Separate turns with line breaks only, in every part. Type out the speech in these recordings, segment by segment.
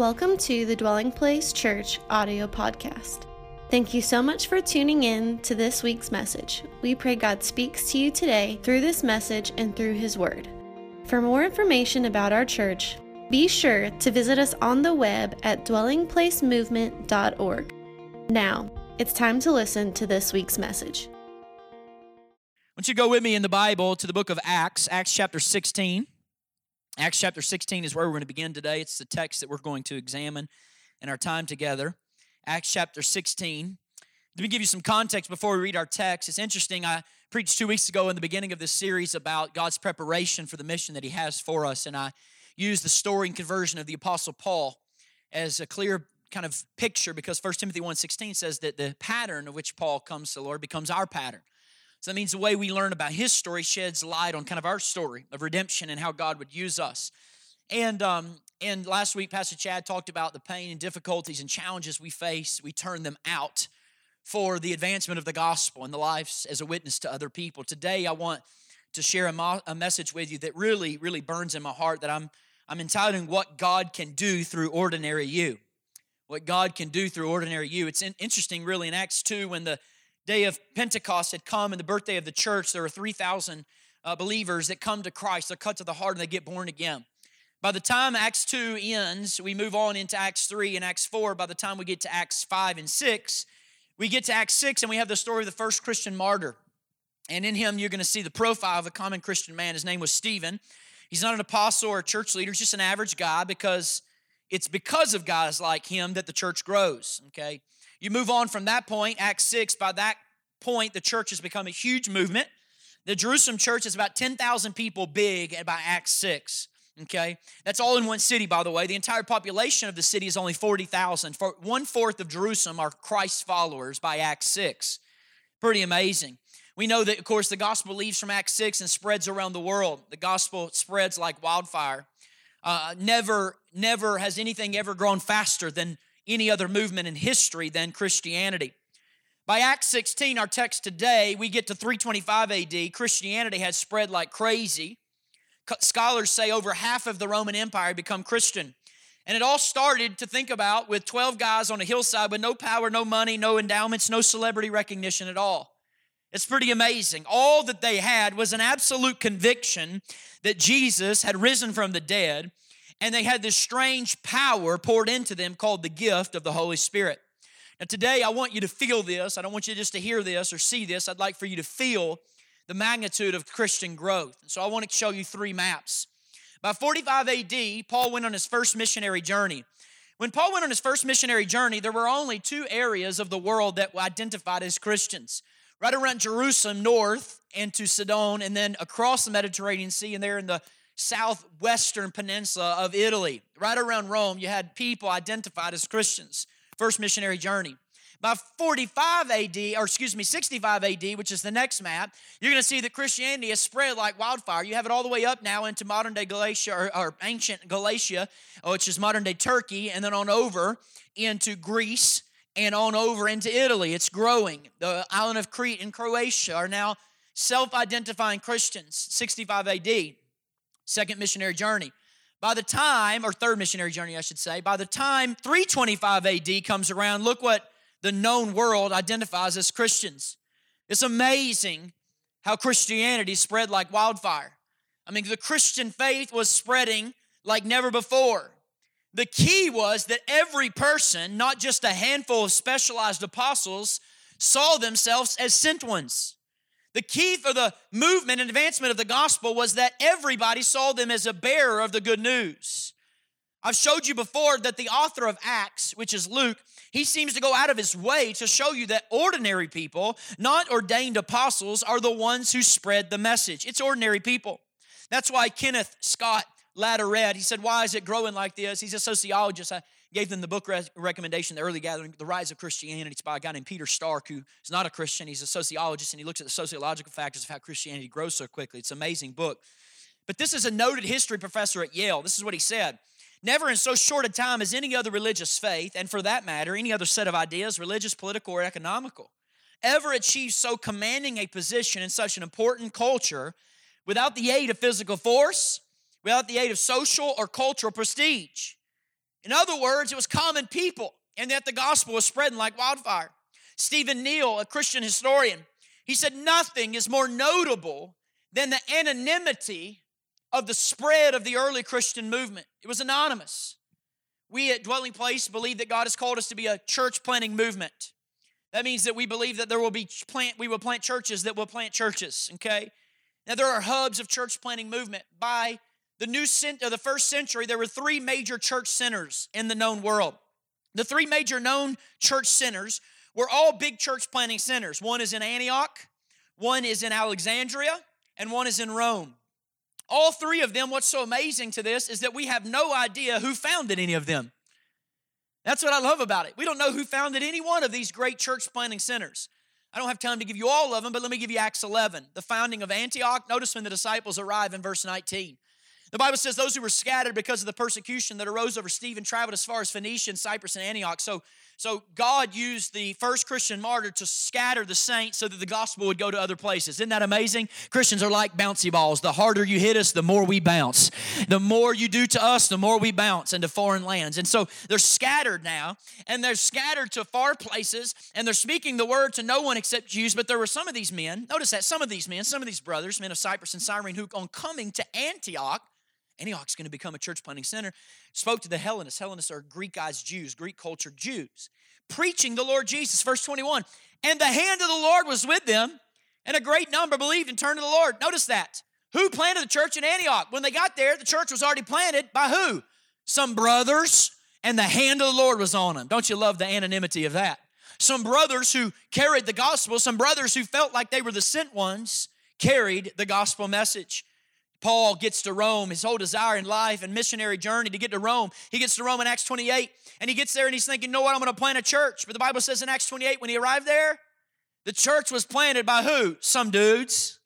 Welcome to the Dwelling Place Church audio podcast. Thank you so much for tuning in to this week's message. We pray God speaks to you today through this message and through His Word. For more information about our church, be sure to visit us on the web at dwellingplacemovement.org. Now, it's time to listen to this week's message.
I want you go with me in the Bible to the book of Acts, Acts chapter 16. Acts chapter 16 is where we're going to begin today. It's the text that we're going to examine in our time together. Acts chapter 16. Let me give you some context before we read our text. It's interesting. I preached two weeks ago in the beginning of this series about God's preparation for the mission that He has for us, and I used the story and conversion of the Apostle Paul as a clear kind of picture because 1 Timothy 1.16 says that the pattern of which Paul comes to the Lord becomes our pattern. So that means the way we learn about his story sheds light on kind of our story of redemption and how God would use us. And um, and last week, Pastor Chad talked about the pain and difficulties and challenges we face. We turn them out for the advancement of the gospel and the lives as a witness to other people. Today, I want to share a, mo- a message with you that really, really burns in my heart that I'm I'm entitling "What God Can Do Through Ordinary You." What God can do through ordinary you. It's in, interesting, really, in Acts 2 when the day of Pentecost had come and the birthday of the church, there were 3,000 uh, believers that come to Christ. They're cut to the heart and they get born again. By the time Acts 2 ends, we move on into Acts 3 and Acts 4. By the time we get to Acts 5 and 6, we get to Acts 6 and we have the story of the first Christian martyr. And in him, you're going to see the profile of a common Christian man. His name was Stephen. He's not an apostle or a church leader, he's just an average guy because it's because of guys like him that the church grows, okay? You move on from that point, Acts 6, by that point, the church has become a huge movement. The Jerusalem church is about 10,000 people big by Acts 6. Okay, that's all in one city, by the way. The entire population of the city is only 40,000. For one fourth of Jerusalem are Christ followers by Acts 6. Pretty amazing. We know that, of course, the gospel leaves from Acts 6 and spreads around the world. The gospel spreads like wildfire. Uh, never, never has anything ever grown faster than any other movement in history than Christianity. By Acts 16, our text today, we get to 325 AD. Christianity had spread like crazy. Scholars say over half of the Roman Empire become Christian. And it all started to think about with 12 guys on a hillside with no power, no money, no endowments, no celebrity recognition at all. It's pretty amazing. All that they had was an absolute conviction that Jesus had risen from the dead, and they had this strange power poured into them called the gift of the Holy Spirit. Now, today I want you to feel this. I don't want you just to hear this or see this. I'd like for you to feel the magnitude of Christian growth. So I want to show you three maps. By 45 AD, Paul went on his first missionary journey. When Paul went on his first missionary journey, there were only two areas of the world that were identified as Christians. Right around Jerusalem, north into Sidon, and then across the Mediterranean Sea, and there in the southwestern peninsula of Italy. Right around Rome, you had people identified as Christians. First missionary journey. By 45 AD, or excuse me, 65 AD, which is the next map, you're going to see that Christianity has spread like wildfire. You have it all the way up now into modern day Galatia, or, or ancient Galatia, which is modern day Turkey, and then on over into Greece and on over into Italy. It's growing. The island of Crete and Croatia are now self identifying Christians, 65 AD, second missionary journey. By the time, or third missionary journey, I should say, by the time 325 AD comes around, look what the known world identifies as Christians. It's amazing how Christianity spread like wildfire. I mean, the Christian faith was spreading like never before. The key was that every person, not just a handful of specialized apostles, saw themselves as sent ones. The key for the movement and advancement of the gospel was that everybody saw them as a bearer of the good news. I've showed you before that the author of Acts, which is Luke, he seems to go out of his way to show you that ordinary people, not ordained apostles, are the ones who spread the message. It's ordinary people. That's why Kenneth Scott Latourette, he said, Why is it growing like this? He's a sociologist. I gave them the book re- recommendation, The Early Gathering, The Rise of Christianity. It's by a guy named Peter Stark, who is not a Christian. He's a sociologist, and he looks at the sociological factors of how Christianity grows so quickly. It's an amazing book. But this is a noted history professor at Yale. This is what he said. Never in so short a time as any other religious faith, and for that matter, any other set of ideas, religious, political, or economical, ever achieved so commanding a position in such an important culture without the aid of physical force, without the aid of social or cultural prestige. In other words, it was common people, and that the gospel was spreading like wildfire. Stephen Neill, a Christian historian, he said, Nothing is more notable than the anonymity of the spread of the early Christian movement. It was anonymous. We at Dwelling Place believe that God has called us to be a church planting movement. That means that we believe that there will be plant, we will plant churches that will plant churches, okay? Now there are hubs of church planting movement. By the new cent- uh, the first century, there were three major church centers in the known world. The three major known church centers were all big church planting centers. One is in Antioch, one is in Alexandria, and one is in Rome. All three of them, what's so amazing to this is that we have no idea who founded any of them. That's what I love about it. We don't know who founded any one of these great church planting centers. I don't have time to give you all of them, but let me give you Acts 11, the founding of Antioch. Notice when the disciples arrive in verse 19. The Bible says those who were scattered because of the persecution that arose over Stephen traveled as far as Phoenicia and Cyprus and Antioch. So so God used the first Christian martyr to scatter the saints so that the gospel would go to other places. Isn't that amazing? Christians are like bouncy balls. The harder you hit us, the more we bounce. The more you do to us, the more we bounce into foreign lands. And so they're scattered now, and they're scattered to far places, and they're speaking the word to no one except Jews. But there were some of these men, notice that, some of these men, some of these brothers, men of Cyprus and Cyrene, who on coming to Antioch, Antioch's going to become a church planting center, spoke to the Hellenists. Hellenists are Greekized Jews, Greek culture Jews, preaching the Lord Jesus. Verse 21 And the hand of the Lord was with them, and a great number believed and turned to the Lord. Notice that. Who planted the church in Antioch? When they got there, the church was already planted by who? Some brothers, and the hand of the Lord was on them. Don't you love the anonymity of that? Some brothers who carried the gospel, some brothers who felt like they were the sent ones, carried the gospel message. Paul gets to Rome, his whole desire in life and missionary journey to get to Rome. He gets to Rome in Acts 28, and he gets there and he's thinking, you know what, I'm going to plant a church. But the Bible says in Acts 28, when he arrived there, the church was planted by who? Some dudes.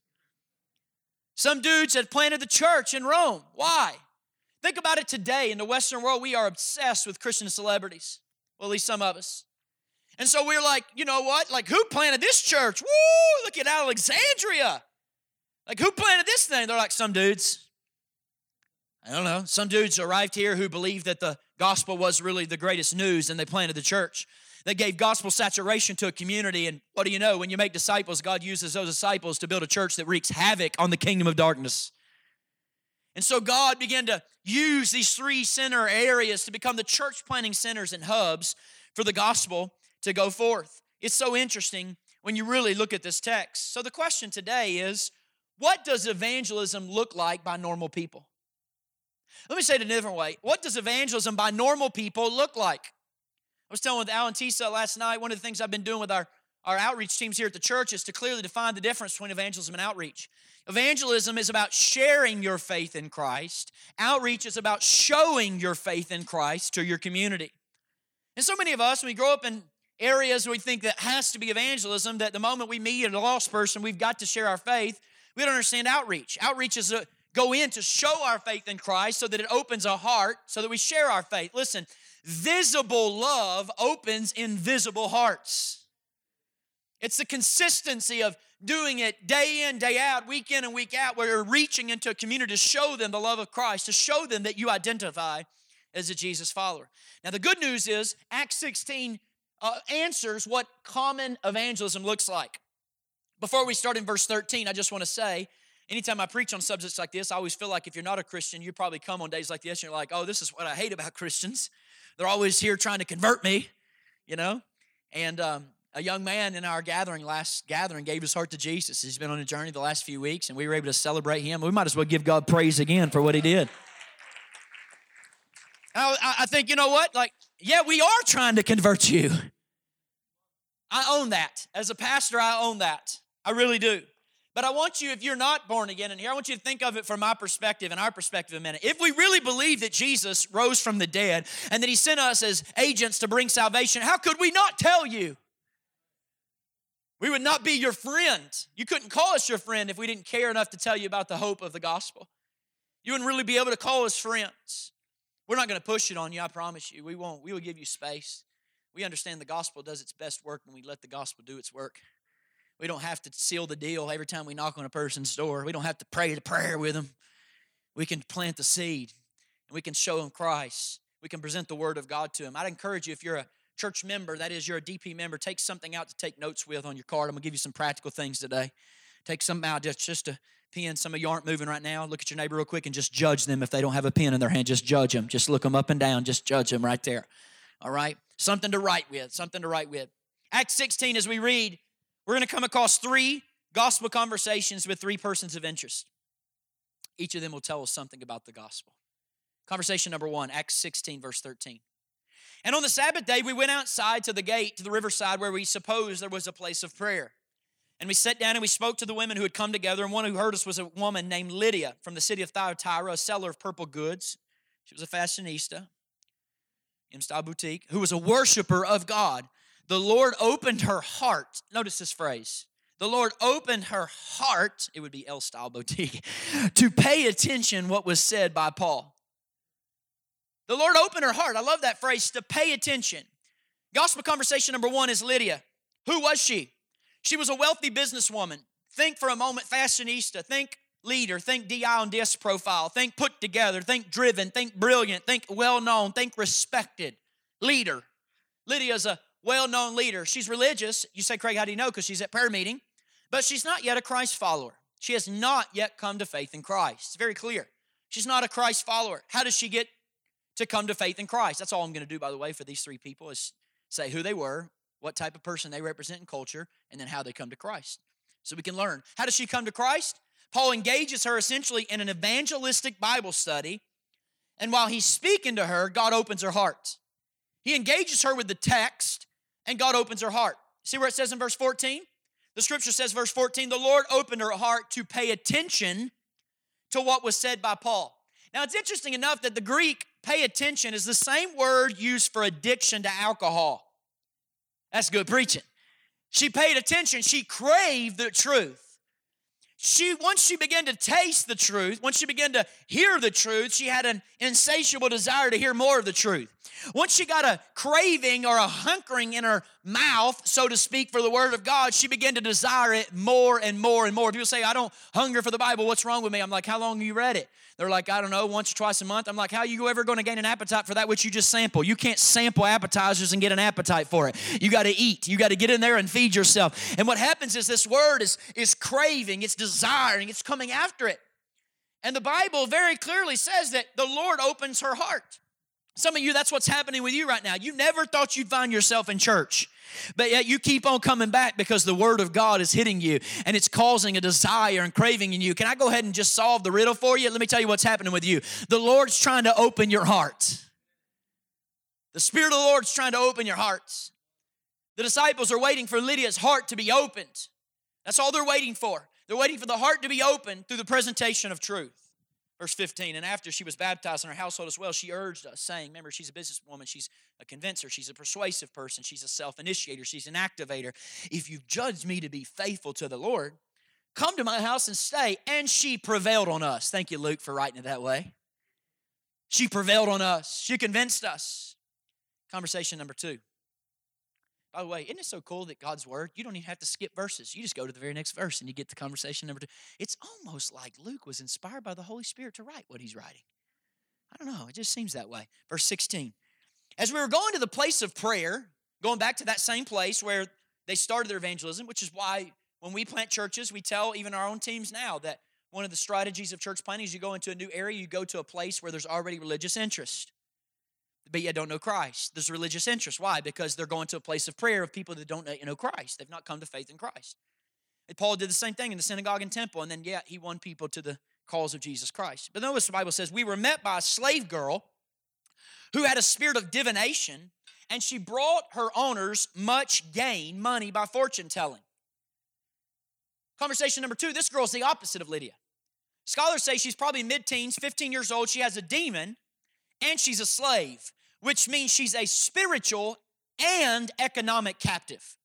Some dudes had planted the church in Rome. Why? Think about it today in the Western world, we are obsessed with Christian celebrities. Well, at least some of us. And so we're like, you know what? Like, who planted this church? Woo! Look at Alexandria. Like, who planted this thing? They're like, some dudes. I don't know. Some dudes arrived here who believed that the gospel was really the greatest news and they planted the church. They gave gospel saturation to a community. And what do you know? When you make disciples, God uses those disciples to build a church that wreaks havoc on the kingdom of darkness. And so God began to use these three center areas to become the church planting centers and hubs for the gospel to go forth. It's so interesting when you really look at this text. So the question today is what does evangelism look like by normal people? Let me say it a different way. What does evangelism by normal people look like? I was telling with Alan Tisa last night, one of the things I've been doing with our, our outreach teams here at the church is to clearly define the difference between evangelism and outreach. Evangelism is about sharing your faith in Christ. Outreach is about showing your faith in Christ to your community. And so many of us, when we grow up in areas we think that has to be evangelism, that the moment we meet a lost person, we've got to share our faith. We don't understand outreach. Outreach is a go in to show our faith in Christ so that it opens a heart so that we share our faith. Listen, visible love opens invisible hearts. It's the consistency of doing it day in, day out, week in and week out, where you're reaching into a community to show them the love of Christ, to show them that you identify as a Jesus follower. Now, the good news is Acts 16 uh, answers what common evangelism looks like. Before we start in verse 13, I just want to say, anytime I preach on subjects like this, I always feel like if you're not a Christian, you probably come on days like this and you're like, oh, this is what I hate about Christians. They're always here trying to convert me, you know? And um, a young man in our gathering, last gathering, gave his heart to Jesus. He's been on a journey the last few weeks, and we were able to celebrate him. We might as well give God praise again for what he did. I, I think, you know what? Like, yeah, we are trying to convert you. I own that. As a pastor, I own that. I really do. But I want you, if you're not born again in here, I want you to think of it from my perspective and our perspective a minute. If we really believe that Jesus rose from the dead and that he sent us as agents to bring salvation, how could we not tell you? We would not be your friend. You couldn't call us your friend if we didn't care enough to tell you about the hope of the gospel. You wouldn't really be able to call us friends. We're not going to push it on you, I promise you. We won't. We will give you space. We understand the gospel does its best work when we let the gospel do its work. We don't have to seal the deal every time we knock on a person's door. We don't have to pray the prayer with them. We can plant the seed and we can show them Christ. we can present the Word of God to them. I'd encourage you, if you're a church member, that is, you're a DP member, take something out to take notes with on your card. I'm going to give you some practical things today. Take something out just, just a pen. Some of you aren't moving right now. Look at your neighbor real quick and just judge them if they don't have a pen in their hand. Just judge them. Just look them up and down. Just judge them right there. All right? Something to write with. Something to write with. Acts 16, as we read, we're going to come across three gospel conversations with three persons of interest. Each of them will tell us something about the gospel. Conversation number one, Acts 16, verse 13. And on the Sabbath day, we went outside to the gate, to the riverside, where we supposed there was a place of prayer. And we sat down and we spoke to the women who had come together. And one who heard us was a woman named Lydia from the city of Thyatira, a seller of purple goods. She was a fashionista, in style boutique, who was a worshiper of God. The Lord opened her heart. Notice this phrase. The Lord opened her heart, it would be L style boutique, to pay attention what was said by Paul. The Lord opened her heart. I love that phrase, to pay attention. Gospel conversation number one is Lydia. Who was she? She was a wealthy businesswoman. Think for a moment fashionista. Think leader. Think DI on disc profile. Think put together. Think driven. Think brilliant. Think well known. Think respected. Leader. Lydia's a well known leader. She's religious. You say, Craig, how do you know? Because she's at prayer meeting. But she's not yet a Christ follower. She has not yet come to faith in Christ. It's very clear. She's not a Christ follower. How does she get to come to faith in Christ. That's all I'm going to do, by the way, for these three people is say who they were, what type of person they represent in culture, and then how they come to Christ. So we can learn. How does she come to Christ? Paul engages her essentially in an evangelistic Bible study. And while he's speaking to her, God opens her heart. He engages her with the text, and God opens her heart. See where it says in verse 14? The scripture says, verse 14, the Lord opened her heart to pay attention to what was said by Paul. Now, it's interesting enough that the Greek pay attention is the same word used for addiction to alcohol. That's good preaching. She paid attention, she craved the truth. She once she began to taste the truth, once she began to hear the truth, she had an insatiable desire to hear more of the truth. Once she got a craving or a hunkering in her mouth, so to speak, for the Word of God, she began to desire it more and more and more. People say, I don't hunger for the Bible. What's wrong with me? I'm like, How long have you read it? They're like, I don't know, once or twice a month. I'm like, How are you ever going to gain an appetite for that which you just sample? You can't sample appetizers and get an appetite for it. You got to eat. You got to get in there and feed yourself. And what happens is this Word is, is craving, it's desiring, it's coming after it. And the Bible very clearly says that the Lord opens her heart. Some of you, that's what's happening with you right now. You never thought you'd find yourself in church, but yet you keep on coming back because the Word of God is hitting you and it's causing a desire and craving in you. Can I go ahead and just solve the riddle for you? Let me tell you what's happening with you. The Lord's trying to open your heart. The Spirit of the Lord's trying to open your hearts. The disciples are waiting for Lydia's heart to be opened. That's all they're waiting for. They're waiting for the heart to be opened through the presentation of truth. Verse 15, and after she was baptized in her household as well, she urged us, saying, Remember, she's a businesswoman, she's a convincer, she's a persuasive person, she's a self initiator, she's an activator. If you've judged me to be faithful to the Lord, come to my house and stay. And she prevailed on us. Thank you, Luke, for writing it that way. She prevailed on us, she convinced us. Conversation number two. By the way, isn't it so cool that God's word, you don't even have to skip verses. You just go to the very next verse and you get the conversation number two. It's almost like Luke was inspired by the Holy Spirit to write what he's writing. I don't know, it just seems that way. Verse 16. As we were going to the place of prayer, going back to that same place where they started their evangelism, which is why when we plant churches, we tell even our own teams now that one of the strategies of church planting is you go into a new area, you go to a place where there's already religious interest but yet don't know Christ. There's religious interest. Why? Because they're going to a place of prayer of people that don't know Christ. They've not come to faith in Christ. And Paul did the same thing in the synagogue and temple, and then, yeah, he won people to the cause of Jesus Christ. But notice the Bible says, We were met by a slave girl who had a spirit of divination, and she brought her owners much gain, money, by fortune telling. Conversation number two this girl is the opposite of Lydia. Scholars say she's probably mid teens, 15 years old. She has a demon and she's a slave, which means she's a spiritual and economic captive.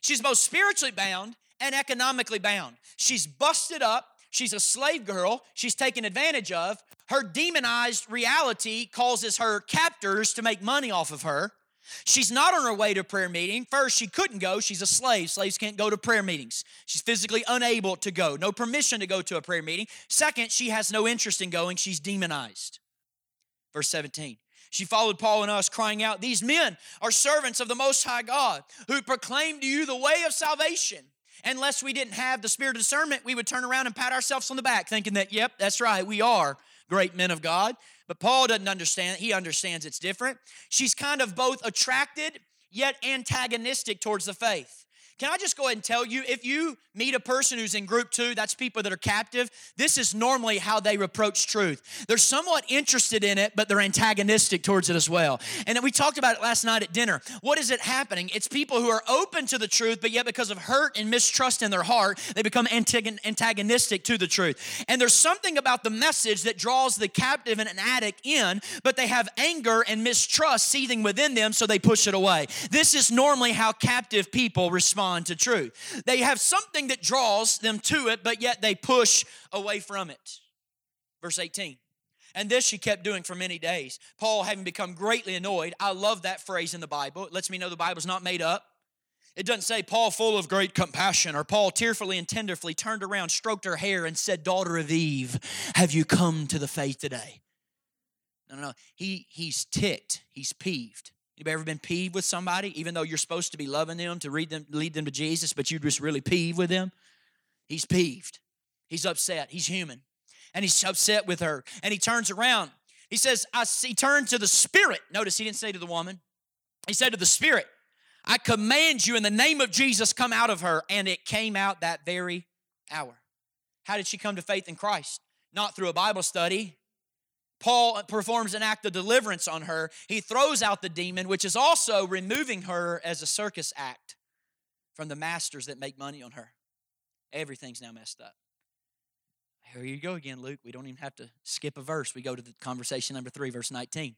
She's both spiritually bound and economically bound. She's busted up. She's a slave girl. She's taken advantage of. Her demonized reality causes her captors to make money off of her. She's not on her way to prayer meeting. First, she couldn't go. She's a slave. Slaves can't go to prayer meetings. She's physically unable to go, no permission to go to a prayer meeting. Second, she has no interest in going. She's demonized. Verse 17. She followed Paul and us, crying out, These men are servants of the Most High God, who proclaim to you the way of salvation. Unless we didn't have the spirit of discernment, we would turn around and pat ourselves on the back, thinking that, yep, that's right, we are great men of God. But Paul doesn't understand. He understands it's different. She's kind of both attracted yet antagonistic towards the faith. Can I just go ahead and tell you if you meet a person who's in group two, that's people that are captive, this is normally how they approach truth. They're somewhat interested in it, but they're antagonistic towards it as well. And we talked about it last night at dinner. What is it happening? It's people who are open to the truth, but yet because of hurt and mistrust in their heart, they become antagonistic to the truth. And there's something about the message that draws the captive and an addict in, but they have anger and mistrust seething within them, so they push it away. This is normally how captive people respond to truth. They have something that draws them to it, but yet they push away from it. Verse 18. And this she kept doing for many days. Paul, having become greatly annoyed, I love that phrase in the Bible. It lets me know the Bible's not made up. It doesn't say Paul, full of great compassion, or Paul, tearfully and tenderly, turned around, stroked her hair, and said, Daughter of Eve, have you come to the faith today? No, no, no. He, he's ticked, he's peeved. Anybody ever been peeved with somebody, even though you're supposed to be loving them to read them, lead them to Jesus, but you just really peeved with them? He's peeved. He's upset. He's human. And he's upset with her. And he turns around. He says, I see, he turned to the spirit. Notice he didn't say to the woman. He said to the spirit, I command you in the name of Jesus, come out of her. And it came out that very hour. How did she come to faith in Christ? Not through a Bible study, Paul performs an act of deliverance on her. He throws out the demon, which is also removing her as a circus act from the masters that make money on her. Everything's now messed up. Here you go again, Luke. We don't even have to skip a verse. We go to the conversation number three, verse 19.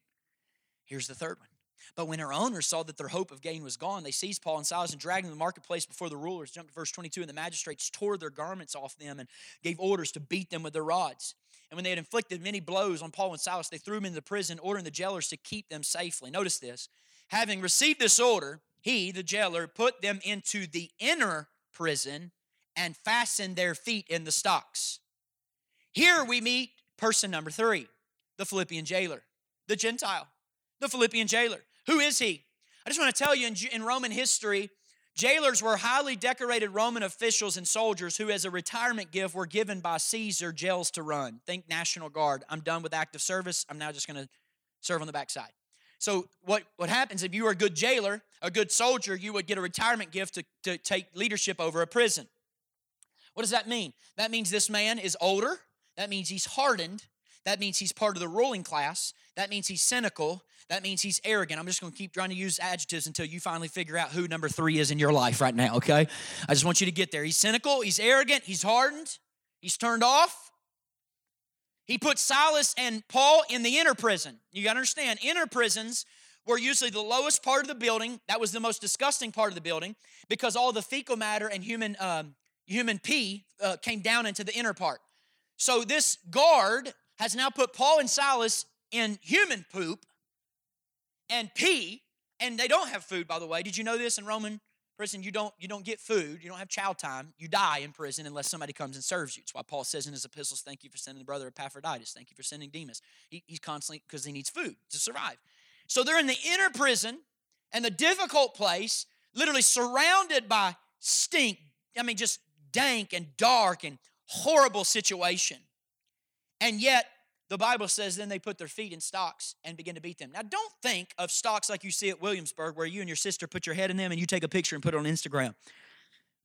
Here's the third one. But when her owners saw that their hope of gain was gone, they seized Paul and Silas and dragged them to the marketplace before the rulers. Jumped to verse 22, and the magistrates tore their garments off them and gave orders to beat them with their rods. And when they had inflicted many blows on Paul and Silas, they threw them into prison, ordering the jailers to keep them safely. Notice this. Having received this order, he, the jailer, put them into the inner prison and fastened their feet in the stocks. Here we meet person number three, the Philippian jailer, the Gentile, the Philippian jailer. Who is he? I just want to tell you in, in Roman history, jailers were highly decorated Roman officials and soldiers who, as a retirement gift, were given by Caesar jails to run. Think National Guard. I'm done with active service. I'm now just going to serve on the backside. So, what, what happens if you were a good jailer, a good soldier, you would get a retirement gift to, to take leadership over a prison. What does that mean? That means this man is older. That means he's hardened. That means he's part of the ruling class. That means he's cynical. That means he's arrogant. I'm just going to keep trying to use adjectives until you finally figure out who number three is in your life right now, okay? I just want you to get there. He's cynical, he's arrogant, he's hardened, he's turned off. He put Silas and Paul in the inner prison. You got to understand, inner prisons were usually the lowest part of the building. That was the most disgusting part of the building because all the fecal matter and human um, human pee uh, came down into the inner part. So this guard has now put Paul and Silas in human poop and pee, and they don't have food, by the way. Did you know this in Roman prison? You don't, you don't get food, you don't have chow time, you die in prison unless somebody comes and serves you. That's why Paul says in his epistles, Thank you for sending the brother Epaphroditus, thank you for sending Demas. He, he's constantly, because he needs food to survive. So they're in the inner prison and the difficult place, literally surrounded by stink. I mean, just dank and dark and horrible situation. And yet, the Bible says then they put their feet in stocks and begin to beat them. Now, don't think of stocks like you see at Williamsburg, where you and your sister put your head in them and you take a picture and put it on Instagram.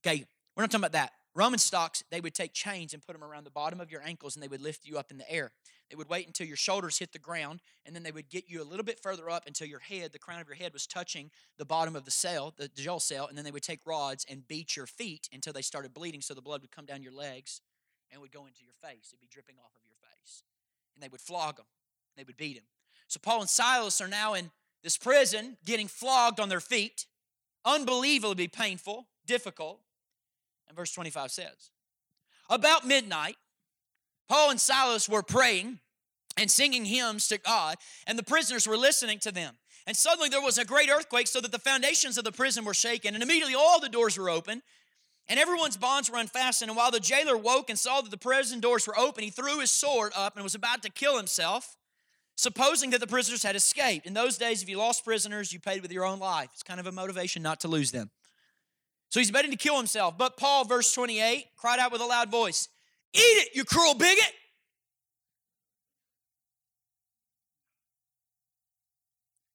Okay, we're not talking about that. Roman stocks, they would take chains and put them around the bottom of your ankles and they would lift you up in the air. They would wait until your shoulders hit the ground and then they would get you a little bit further up until your head, the crown of your head, was touching the bottom of the cell, the jail cell, and then they would take rods and beat your feet until they started bleeding so the blood would come down your legs and would go into your face. It'd be dripping off of your face. And they would flog them, they would beat him. So Paul and Silas are now in this prison getting flogged on their feet, unbelievably painful, difficult. And verse 25 says, About midnight, Paul and Silas were praying and singing hymns to God, and the prisoners were listening to them. And suddenly there was a great earthquake, so that the foundations of the prison were shaken, and immediately all the doors were open, and everyone's bonds were unfastened. And while the jailer woke and saw that the prison doors were open, he threw his sword up and was about to kill himself. supposing that the prisoners had escaped. In those days, if you lost prisoners, you paid with your own life. It's kind of a motivation not to lose them. So he's betting to kill himself. But Paul, verse 28, cried out with a loud voice, Eat it, you cruel bigot!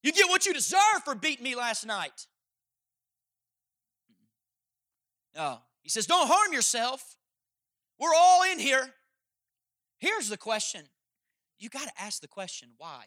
You get what you deserve for beating me last night. No. He says, Don't harm yourself. We're all in here. Here's the question you got to ask the question why?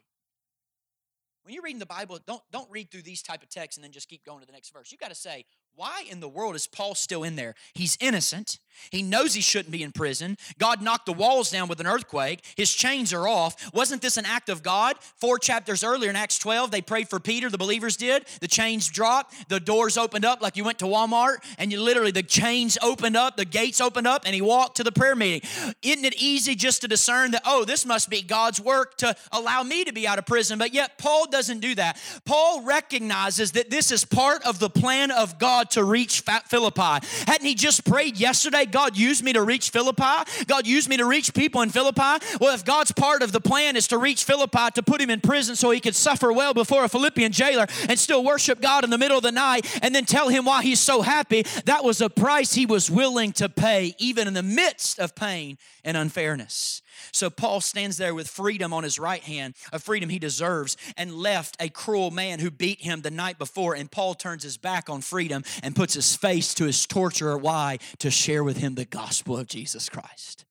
When you're reading the Bible, don't, don't read through these type of texts and then just keep going to the next verse. You got to say, why in the world is Paul still in there? He's innocent. He knows he shouldn't be in prison. God knocked the walls down with an earthquake. His chains are off. Wasn't this an act of God? Four chapters earlier in Acts 12, they prayed for Peter, the believers did. The chains dropped, the doors opened up like you went to Walmart, and you literally, the chains opened up, the gates opened up, and he walked to the prayer meeting. Isn't it easy just to discern that, oh, this must be God's work to allow me to be out of prison? But yet, Paul doesn't do that. Paul recognizes that this is part of the plan of God to reach Philippi. Hadn't he just prayed yesterday, God used me to reach Philippi? God used me to reach people in Philippi? Well, if God's part of the plan is to reach Philippi, to put him in prison so he could suffer well before a Philippian jailer and still worship God in the middle of the night and then tell him why he's so happy, that was a price he was willing to pay, even in the midst of pain and unfairness. So Paul stands there with freedom on his right hand, a freedom he deserves, and left a cruel man who beat him the night before. And Paul turns his back on freedom and puts his face to his torturer. Why? To share with him the gospel of Jesus Christ.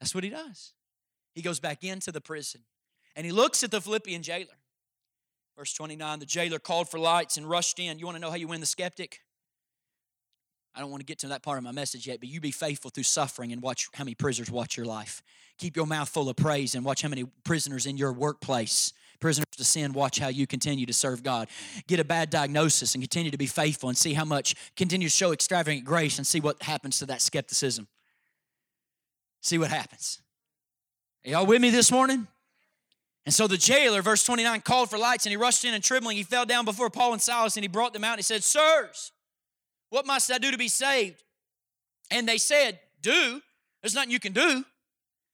That's what he does. He goes back into the prison and he looks at the Philippian jailer. Verse 29 the jailer called for lights and rushed in. You want to know how you win the skeptic? I don't want to get to that part of my message yet, but you be faithful through suffering and watch how many prisoners watch your life. Keep your mouth full of praise and watch how many prisoners in your workplace, prisoners to sin, watch how you continue to serve God. Get a bad diagnosis and continue to be faithful and see how much, continue to show extravagant grace and see what happens to that skepticism. See what happens. Are y'all with me this morning? And so the jailer, verse 29, called for lights and he rushed in and trembling. He fell down before Paul and Silas and he brought them out. And he said, Sirs, what must I do to be saved? And they said, Do. There's nothing you can do.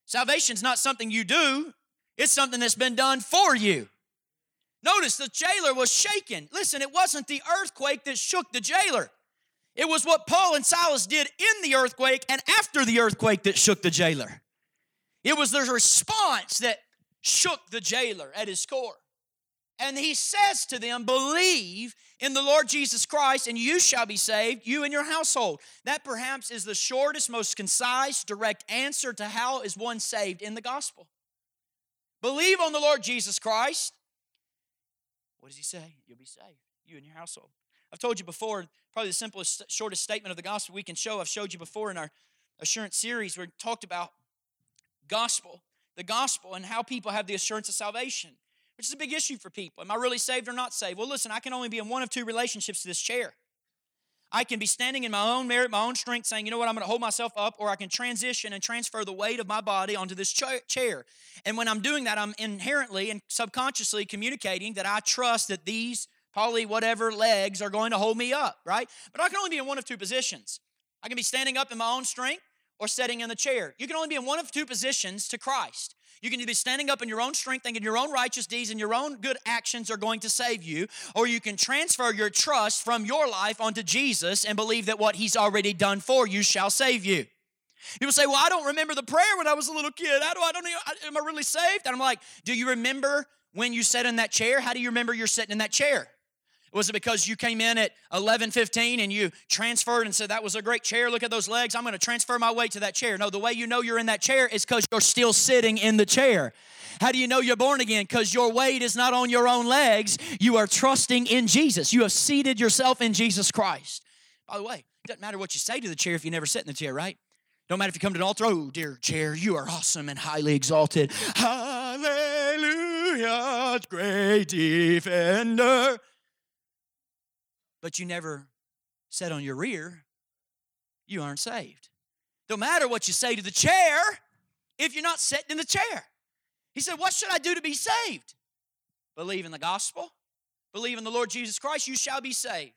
Salvation's not something you do, it's something that's been done for you. Notice the jailer was shaken. Listen, it wasn't the earthquake that shook the jailer. It was what Paul and Silas did in the earthquake and after the earthquake that shook the jailer. It was their response that shook the jailer at his core. And he says to them, Believe in the Lord Jesus Christ, and you shall be saved, you and your household. That perhaps is the shortest, most concise, direct answer to how is one saved in the gospel. Believe on the Lord Jesus Christ. What does he say? You'll be saved, you and your household. I've told you before, probably the simplest, shortest statement of the gospel we can show. I've showed you before in our assurance series we talked about gospel, the gospel, and how people have the assurance of salvation which is a big issue for people. Am I really saved or not saved? Well, listen, I can only be in one of two relationships to this chair. I can be standing in my own merit, my own strength, saying, you know what, I'm going to hold myself up, or I can transition and transfer the weight of my body onto this chair. And when I'm doing that, I'm inherently and subconsciously communicating that I trust that these poly whatever legs are going to hold me up, right? But I can only be in one of two positions. I can be standing up in my own strength or sitting in the chair. You can only be in one of two positions to Christ. You can be standing up in your own strength, thinking your own righteous deeds and your own good actions are going to save you, or you can transfer your trust from your life onto Jesus and believe that what He's already done for you shall save you. People say, "Well, I don't remember the prayer when I was a little kid. How do I don't know? Am I really saved?" And I'm like, "Do you remember when you sat in that chair? How do you remember you're sitting in that chair?" Was it because you came in at 11:15 and you transferred and said that was a great chair? Look at those legs. I'm going to transfer my weight to that chair. No, the way you know you're in that chair is cuz you're still sitting in the chair. How do you know you're born again? Cuz your weight is not on your own legs. You are trusting in Jesus. You have seated yourself in Jesus Christ. By the way, it doesn't matter what you say to the chair if you never sit in the chair, right? Don't matter if you come to an altar, oh, dear chair, you are awesome and highly exalted. Hallelujah, great defender but you never sat on your rear, you aren't saved. Don't matter what you say to the chair if you're not sitting in the chair. He said, What should I do to be saved? Believe in the gospel, believe in the Lord Jesus Christ, you shall be saved.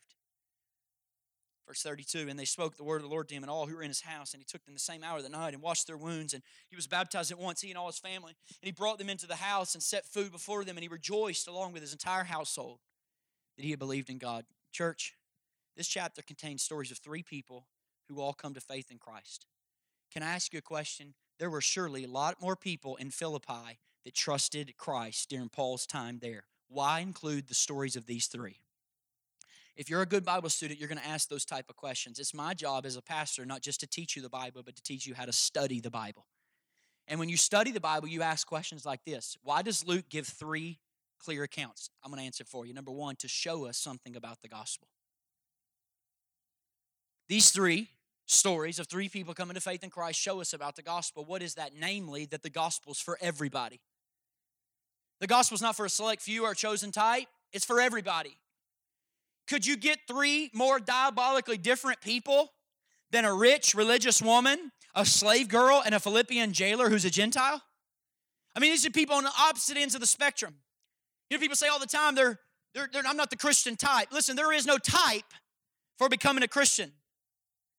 Verse 32, and they spoke the word of the Lord to him and all who were in his house, and he took them the same hour of the night and washed their wounds, and he was baptized at once, he and all his family. And he brought them into the house and set food before them, and he rejoiced along with his entire household that he had believed in God. Church, this chapter contains stories of three people who all come to faith in Christ. Can I ask you a question? There were surely a lot more people in Philippi that trusted Christ during Paul's time there. Why include the stories of these three? If you're a good Bible student, you're going to ask those type of questions. It's my job as a pastor not just to teach you the Bible, but to teach you how to study the Bible. And when you study the Bible, you ask questions like this Why does Luke give three clear accounts? I'm going to answer for you. Number one, to show us something about the gospel. These three stories of three people coming to faith in Christ show us about the gospel. What is that? Namely, that the gospel's for everybody. The gospel's not for a select few or a chosen type, it's for everybody. Could you get three more diabolically different people than a rich religious woman, a slave girl, and a Philippian jailer who's a Gentile? I mean, these are people on the opposite ends of the spectrum. You know, people say all the time, they're, they're, they're, I'm not the Christian type. Listen, there is no type for becoming a Christian.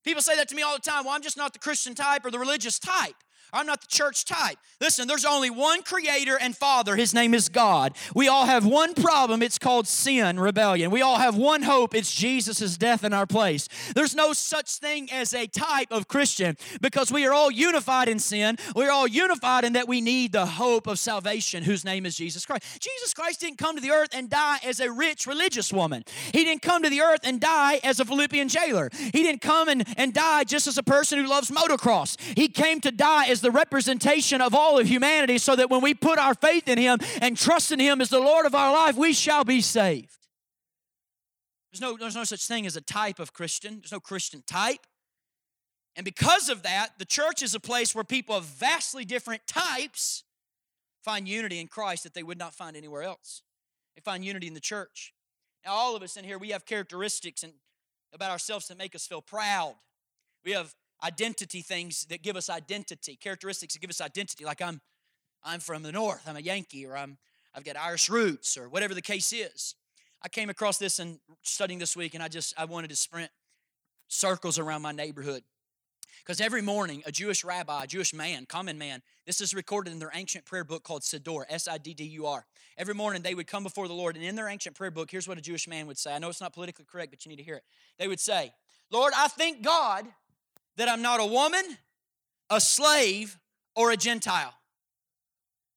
People say that to me all the time. Well, I'm just not the Christian type or the religious type. I'm not the church type. Listen, there's only one creator and father. His name is God. We all have one problem. It's called sin, rebellion. We all have one hope. It's Jesus' death in our place. There's no such thing as a type of Christian because we are all unified in sin. We're all unified in that we need the hope of salvation, whose name is Jesus Christ. Jesus Christ didn't come to the earth and die as a rich religious woman. He didn't come to the earth and die as a Philippian jailer. He didn't come and, and die just as a person who loves motocross. He came to die as the representation of all of humanity so that when we put our faith in Him and trust in Him as the Lord of our life, we shall be saved. There's no, there's no such thing as a type of Christian, there's no Christian type. And because of that, the church is a place where people of vastly different types find unity in Christ that they would not find anywhere else. They find unity in the church. Now, all of us in here, we have characteristics and about ourselves that make us feel proud. We have identity things that give us identity, characteristics that give us identity. Like I'm, I'm from the north. I'm a Yankee, or I'm, I've got Irish roots, or whatever the case is. I came across this in studying this week, and I just I wanted to sprint circles around my neighborhood. Because every morning, a Jewish rabbi, a Jewish man, common man, this is recorded in their ancient prayer book called Siddur, S I D D U R. Every morning, they would come before the Lord, and in their ancient prayer book, here's what a Jewish man would say. I know it's not politically correct, but you need to hear it. They would say, Lord, I thank God that I'm not a woman, a slave, or a Gentile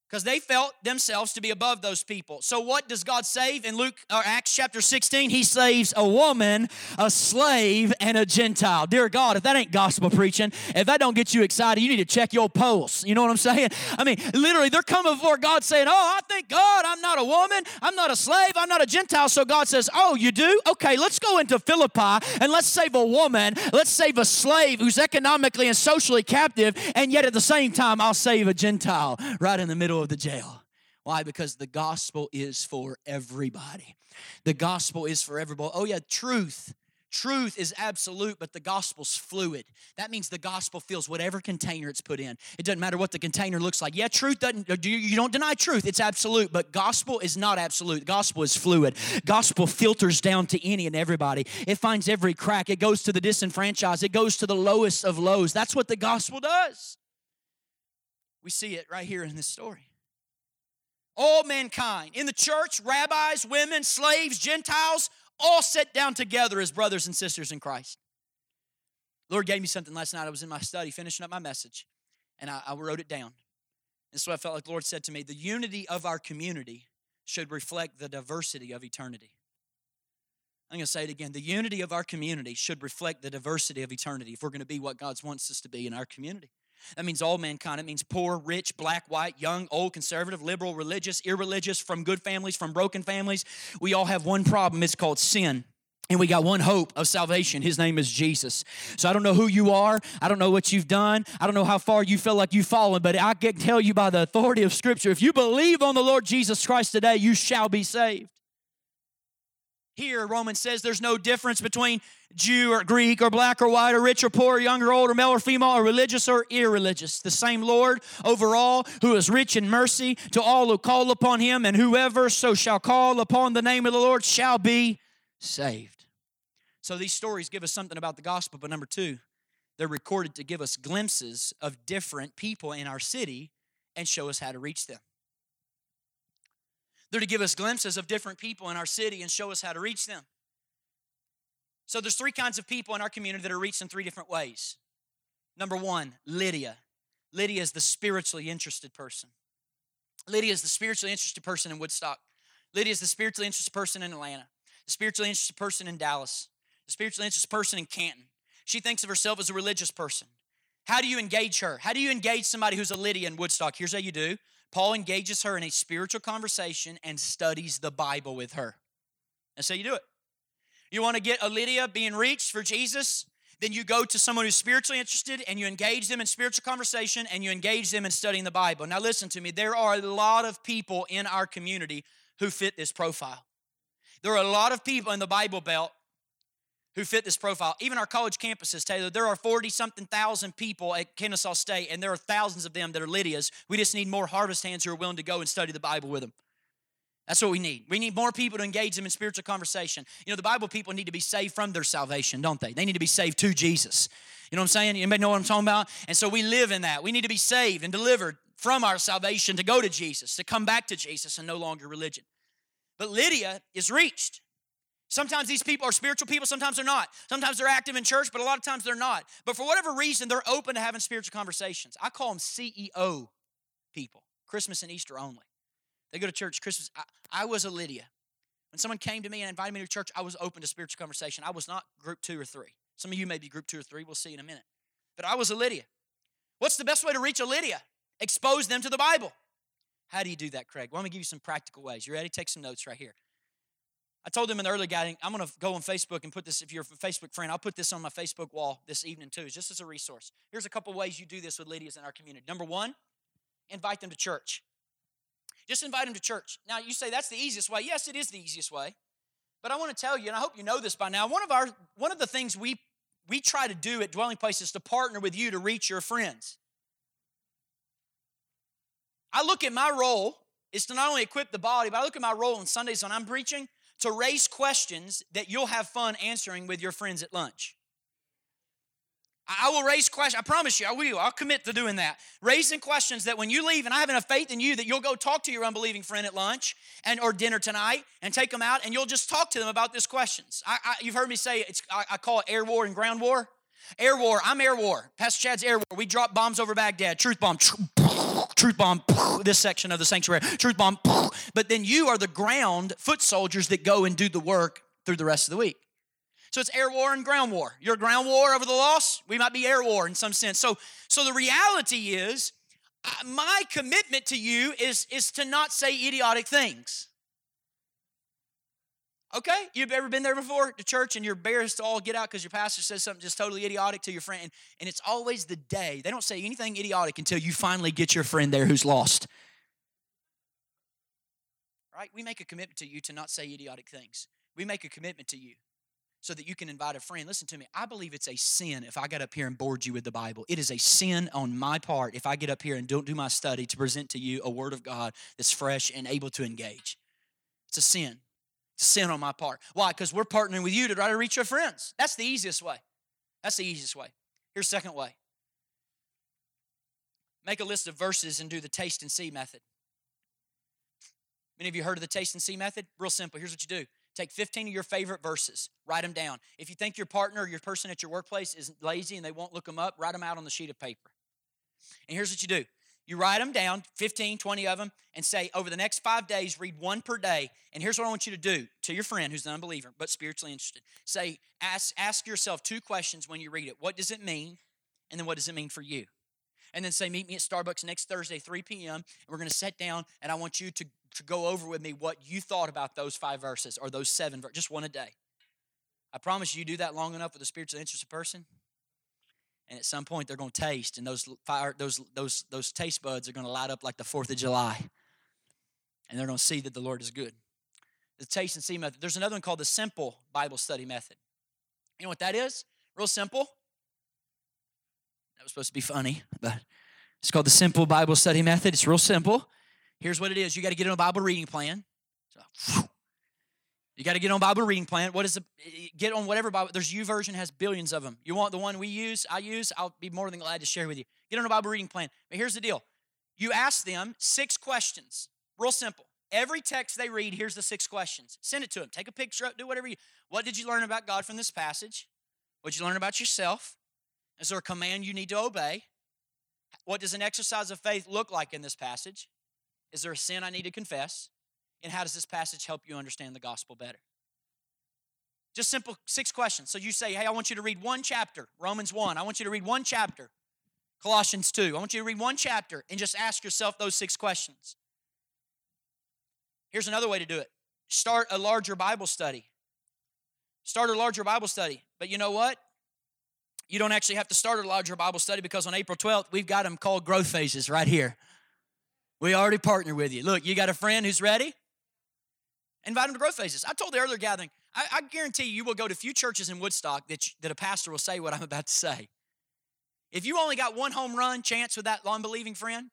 because they felt themselves to be above those people. So what does God save in Luke or Acts chapter 16? He saves a woman, a slave, and a Gentile. Dear God, if that ain't gospel preaching, if that don't get you excited, you need to check your pulse. You know what I'm saying? I mean, literally, they're coming before God saying, "Oh, I thank God I'm not a woman, I'm not a slave, I'm not a Gentile." So God says, "Oh, you do? Okay, let's go into Philippi and let's save a woman, let's save a slave who's economically and socially captive, and yet at the same time, I'll save a Gentile right in the middle of the jail. Why? Because the gospel is for everybody. The gospel is for everybody. Oh, yeah, truth. Truth is absolute, but the gospel's fluid. That means the gospel fills whatever container it's put in. It doesn't matter what the container looks like. Yeah, truth doesn't, uh, you don't deny truth, it's absolute, but gospel is not absolute. Gospel is fluid. Gospel filters down to any and everybody. It finds every crack, it goes to the disenfranchised, it goes to the lowest of lows. That's what the gospel does. We see it right here in this story all mankind. In the church, rabbis, women, slaves, Gentiles, all sit down together as brothers and sisters in Christ. Lord gave me something last night. I was in my study finishing up my message, and I, I wrote it down. And so I felt like the Lord said to me. The unity of our community should reflect the diversity of eternity. I'm going to say it again. The unity of our community should reflect the diversity of eternity if we're going to be what God wants us to be in our community. That means all mankind. It means poor, rich, black, white, young, old, conservative, liberal, religious, irreligious, from good families, from broken families. We all have one problem. It's called sin. And we got one hope of salvation. His name is Jesus. So I don't know who you are. I don't know what you've done. I don't know how far you feel like you've fallen, but I can tell you by the authority of Scripture if you believe on the Lord Jesus Christ today, you shall be saved. Here, Romans says there's no difference between Jew or Greek or black or white or rich or poor, young or old or male or female or religious or irreligious. The same Lord over all who is rich in mercy to all who call upon him, and whoever so shall call upon the name of the Lord shall be saved. So these stories give us something about the gospel, but number two, they're recorded to give us glimpses of different people in our city and show us how to reach them. They're to give us glimpses of different people in our city and show us how to reach them. So there's three kinds of people in our community that are reached in three different ways. Number one, Lydia. Lydia is the spiritually interested person. Lydia is the spiritually interested person in Woodstock. Lydia is the spiritually interested person in Atlanta, the spiritually interested person in Dallas, the spiritually interested person in Canton. She thinks of herself as a religious person. How do you engage her? How do you engage somebody who's a Lydia in Woodstock? Here's how you do Paul engages her in a spiritual conversation and studies the Bible with her. That's how you do it. You want to get a Lydia being reached for Jesus? Then you go to someone who's spiritually interested and you engage them in spiritual conversation and you engage them in studying the Bible. Now, listen to me. There are a lot of people in our community who fit this profile. There are a lot of people in the Bible Belt who fit this profile. Even our college campuses, Taylor, there are 40 something thousand people at Kennesaw State, and there are thousands of them that are Lydias. We just need more harvest hands who are willing to go and study the Bible with them. That's what we need. We need more people to engage them in spiritual conversation. You know, the Bible people need to be saved from their salvation, don't they? They need to be saved to Jesus. You know what I'm saying? Anybody know what I'm talking about? And so we live in that. We need to be saved and delivered from our salvation to go to Jesus, to come back to Jesus and no longer religion. But Lydia is reached. Sometimes these people are spiritual people, sometimes they're not. Sometimes they're active in church, but a lot of times they're not. But for whatever reason, they're open to having spiritual conversations. I call them CEO people, Christmas and Easter only. They go to church Christmas. I, I was a Lydia. When someone came to me and invited me to church, I was open to spiritual conversation. I was not group two or three. Some of you may be group two or three. We'll see in a minute. But I was a Lydia. What's the best way to reach a Lydia? Expose them to the Bible. How do you do that, Craig? Well, let me give you some practical ways. You ready? Take some notes right here. I told them in the early guiding, I'm going to go on Facebook and put this, if you're a Facebook friend, I'll put this on my Facebook wall this evening too, just as a resource. Here's a couple ways you do this with Lydias in our community. Number one, invite them to church. Just invite them to church. Now, you say that's the easiest way. Yes, it is the easiest way. But I want to tell you, and I hope you know this by now, one of our one of the things we we try to do at Dwelling Place is to partner with you to reach your friends. I look at my role is to not only equip the body, but I look at my role on Sundays when I'm preaching to raise questions that you'll have fun answering with your friends at lunch. I will raise questions. I promise you, I will. I'll commit to doing that. Raising questions that when you leave, and I have enough faith in you that you'll go talk to your unbelieving friend at lunch and or dinner tonight, and take them out, and you'll just talk to them about these questions. I, I, you've heard me say it's. I, I call it air war and ground war. Air war. I'm air war. Pastor Chad's air war. We drop bombs over Baghdad. Truth bomb. Truth bomb. This section of the sanctuary. Truth bomb. But then you are the ground foot soldiers that go and do the work through the rest of the week. So it's air war and ground war. Your ground war over the loss, we might be air war in some sense. So, so the reality is, uh, my commitment to you is, is to not say idiotic things. Okay? You've ever been there before to church and you're embarrassed to all get out because your pastor says something just totally idiotic to your friend, and it's always the day. They don't say anything idiotic until you finally get your friend there who's lost. Right? We make a commitment to you to not say idiotic things. We make a commitment to you so that you can invite a friend. Listen to me. I believe it's a sin if I get up here and bored you with the Bible. It is a sin on my part if I get up here and don't do my study to present to you a word of God that's fresh and able to engage. It's a sin. Sin on my part. Why? Because we're partnering with you to try to reach your friends. That's the easiest way. That's the easiest way. Here's second way. Make a list of verses and do the taste and see method. Many of you heard of the taste and see method? Real simple. Here's what you do Take 15 of your favorite verses, write them down. If you think your partner or your person at your workplace is lazy and they won't look them up, write them out on the sheet of paper. And here's what you do you write them down, 15, 20 of them, and say, over the next five days, read one per day. And here's what I want you to do to your friend who's an unbeliever but spiritually interested. Say, ask, ask yourself two questions when you read it. What does it mean? And then what does it mean for you? And then say, meet me at Starbucks next Thursday, 3 p.m. And we're going to sit down and I want you to to go over with me what you thought about those five verses or those seven verses, just one a day. I promise you, do that long enough with a spiritually interested person, and at some point they're going to taste, and those fire, those those those taste buds are going to light up like the Fourth of July, and they're going to see that the Lord is good. The taste and see method. There's another one called the simple Bible study method. You know what that is? Real simple. That was supposed to be funny, but it's called the simple Bible study method. It's real simple. Here's what it is you got to get in a Bible reading plan. So, You got to get on Bible reading plan. What is the eh, get on whatever Bible? There's U YouVersion has billions of them. You want the one we use? I use. I'll be more than glad to share with you. Get on a Bible reading plan. But here's the deal: you ask them six questions. Real simple. Every text they read, here's the six questions. Send it to them. Take a picture. Do whatever you. What did you learn about God from this passage? What did you learn about yourself? Is there a command you need to obey? What does an exercise of faith look like in this passage? Is there a sin I need to confess? And how does this passage help you understand the gospel better? Just simple six questions. So you say, hey, I want you to read one chapter, Romans 1. I want you to read one chapter, Colossians 2. I want you to read one chapter and just ask yourself those six questions. Here's another way to do it start a larger Bible study. Start a larger Bible study. But you know what? You don't actually have to start a larger Bible study because on April 12th, we've got them called growth phases right here. We already partner with you. Look, you got a friend who's ready? Invite them to growth phases. I told the earlier gathering, I, I guarantee you, you will go to few churches in Woodstock that, you, that a pastor will say what I'm about to say. If you only got one home run chance with that long believing friend,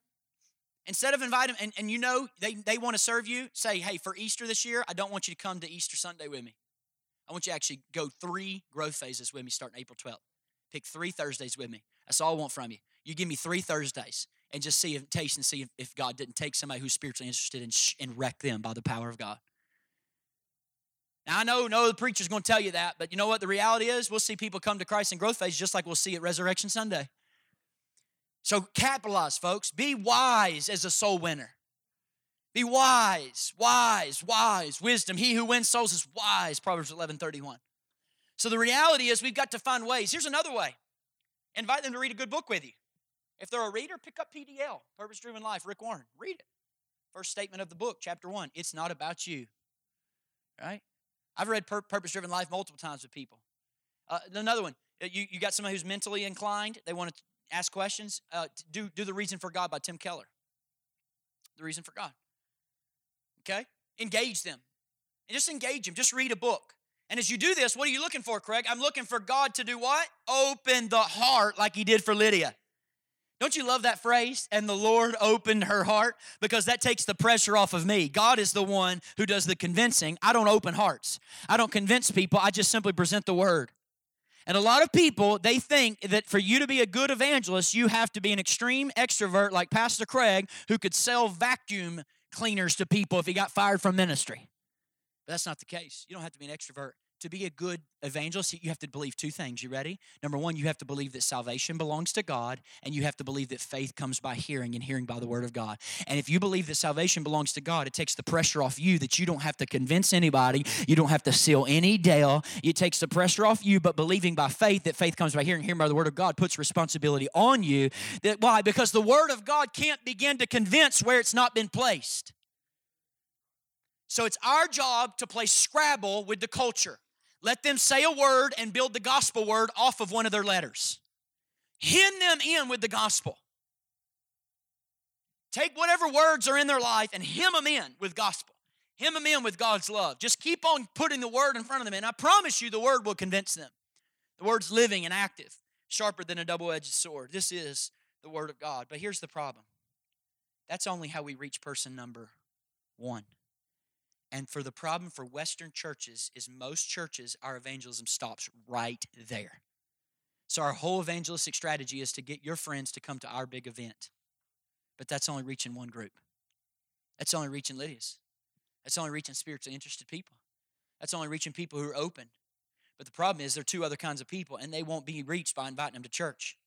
instead of inviting and, and you know they, they want to serve you, say, hey, for Easter this year, I don't want you to come to Easter Sunday with me. I want you to actually go three growth phases with me starting April 12th. Pick three Thursdays with me. That's all I want from you. You give me three Thursdays and just see if taste and see if, if God didn't take somebody who's spiritually interested and, sh- and wreck them by the power of God. Now I know no preacher's going to tell you that, but you know what the reality is? We'll see people come to Christ in growth phase just like we'll see at Resurrection Sunday. So capitalize, folks. Be wise as a soul winner. Be wise, wise, wise. Wisdom. He who wins souls is wise. Proverbs 11 31. So the reality is we've got to find ways. Here's another way. Invite them to read a good book with you. If they're a reader, pick up PDL, Purpose Driven Life, Rick Warren. Read it. First statement of the book, chapter one. It's not about you. Right? I've read Pur- Purpose Driven Life multiple times with people. Uh, another one. Uh, you, you got somebody who's mentally inclined. They want to ask questions. Uh, do, do The Reason for God by Tim Keller. The Reason for God. Okay? Engage them. And just engage them. Just read a book. And as you do this, what are you looking for, Craig? I'm looking for God to do what? Open the heart like He did for Lydia. Don't you love that phrase? And the Lord opened her heart because that takes the pressure off of me. God is the one who does the convincing. I don't open hearts. I don't convince people. I just simply present the word. And a lot of people, they think that for you to be a good evangelist, you have to be an extreme extrovert like Pastor Craig who could sell vacuum cleaners to people if he got fired from ministry. But that's not the case. You don't have to be an extrovert to be a good evangelist, you have to believe two things. You ready? Number one, you have to believe that salvation belongs to God, and you have to believe that faith comes by hearing and hearing by the word of God. And if you believe that salvation belongs to God, it takes the pressure off you that you don't have to convince anybody, you don't have to seal any deal. It takes the pressure off you, but believing by faith that faith comes by hearing, hearing by the word of God puts responsibility on you. That why? Because the word of God can't begin to convince where it's not been placed. So it's our job to play Scrabble with the culture. Let them say a word and build the gospel word off of one of their letters. Hen them in with the gospel. Take whatever words are in their life and hem them in with gospel. Hem them in with God's love. Just keep on putting the word in front of them, and I promise you the word will convince them. The word's living and active, sharper than a double edged sword. This is the word of God. But here's the problem that's only how we reach person number one. And for the problem for Western churches is most churches, our evangelism stops right there. So our whole evangelistic strategy is to get your friends to come to our big event. But that's only reaching one group. That's only reaching Lydia's. That's only reaching spiritually interested people. That's only reaching people who are open. But the problem is there are two other kinds of people, and they won't be reached by inviting them to church.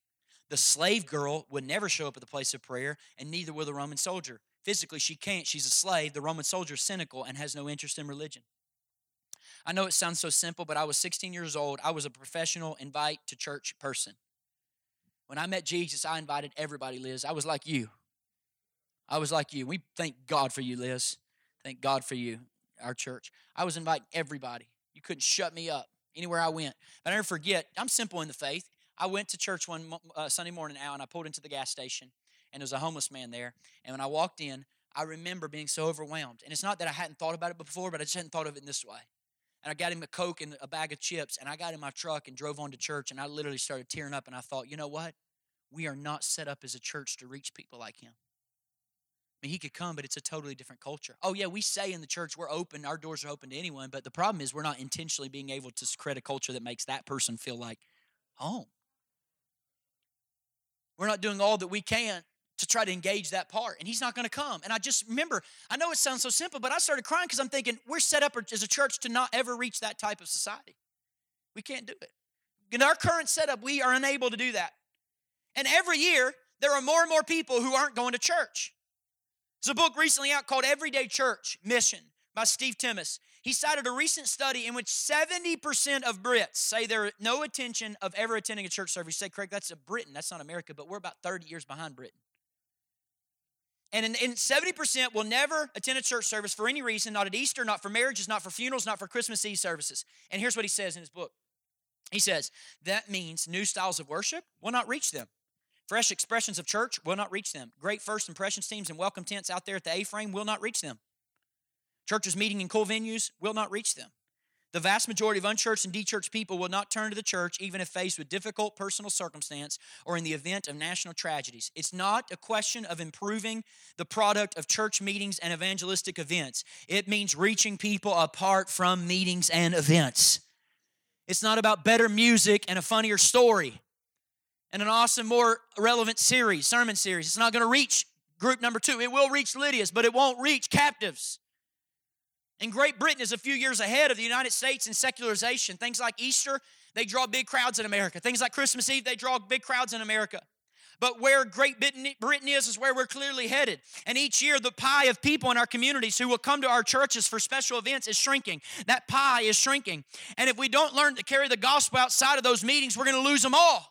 The slave girl would never show up at the place of prayer, and neither will the Roman soldier. Physically, she can't. She's a slave. The Roman soldier is cynical and has no interest in religion. I know it sounds so simple, but I was 16 years old. I was a professional invite to church person. When I met Jesus, I invited everybody, Liz. I was like you. I was like you. We thank God for you, Liz. Thank God for you, our church. I was inviting everybody. You couldn't shut me up anywhere I went. But I never forget, I'm simple in the faith. I went to church one uh, Sunday morning now, and I pulled into the gas station, and there was a homeless man there. And when I walked in, I remember being so overwhelmed. And it's not that I hadn't thought about it before, but I just hadn't thought of it in this way. And I got him a Coke and a bag of chips, and I got in my truck and drove on to church, and I literally started tearing up. And I thought, you know what? We are not set up as a church to reach people like him. I mean, he could come, but it's a totally different culture. Oh, yeah, we say in the church we're open, our doors are open to anyone, but the problem is we're not intentionally being able to create a culture that makes that person feel like home. We're not doing all that we can to try to engage that part, and he's not going to come. And I just remember, I know it sounds so simple, but I started crying because I'm thinking we're set up as a church to not ever reach that type of society. We can't do it. In our current setup, we are unable to do that. And every year, there are more and more people who aren't going to church. There's a book recently out called Everyday Church Mission by Steve Timmis. He cited a recent study in which 70% of Brits say there no intention of ever attending a church service. You say, Craig, that's a Britain, that's not America, but we're about 30 years behind Britain. And in, in 70% will never attend a church service for any reason, not at Easter, not for marriages, not for funerals, not for Christmas Eve services. And here's what he says in his book. He says, that means new styles of worship will not reach them. Fresh expressions of church will not reach them. Great first impressions teams and welcome tents out there at the A frame will not reach them. Churches meeting in cool venues will not reach them. The vast majority of unchurched and dechurched people will not turn to the church even if faced with difficult personal circumstance or in the event of national tragedies. It's not a question of improving the product of church meetings and evangelistic events. It means reaching people apart from meetings and events. It's not about better music and a funnier story and an awesome, more relevant series, sermon series. It's not going to reach group number two. It will reach Lydia's, but it won't reach captives. And Great Britain is a few years ahead of the United States in secularization. Things like Easter, they draw big crowds in America. Things like Christmas Eve, they draw big crowds in America. But where Great Britain is, is where we're clearly headed. And each year, the pie of people in our communities who will come to our churches for special events is shrinking. That pie is shrinking. And if we don't learn to carry the gospel outside of those meetings, we're going to lose them all.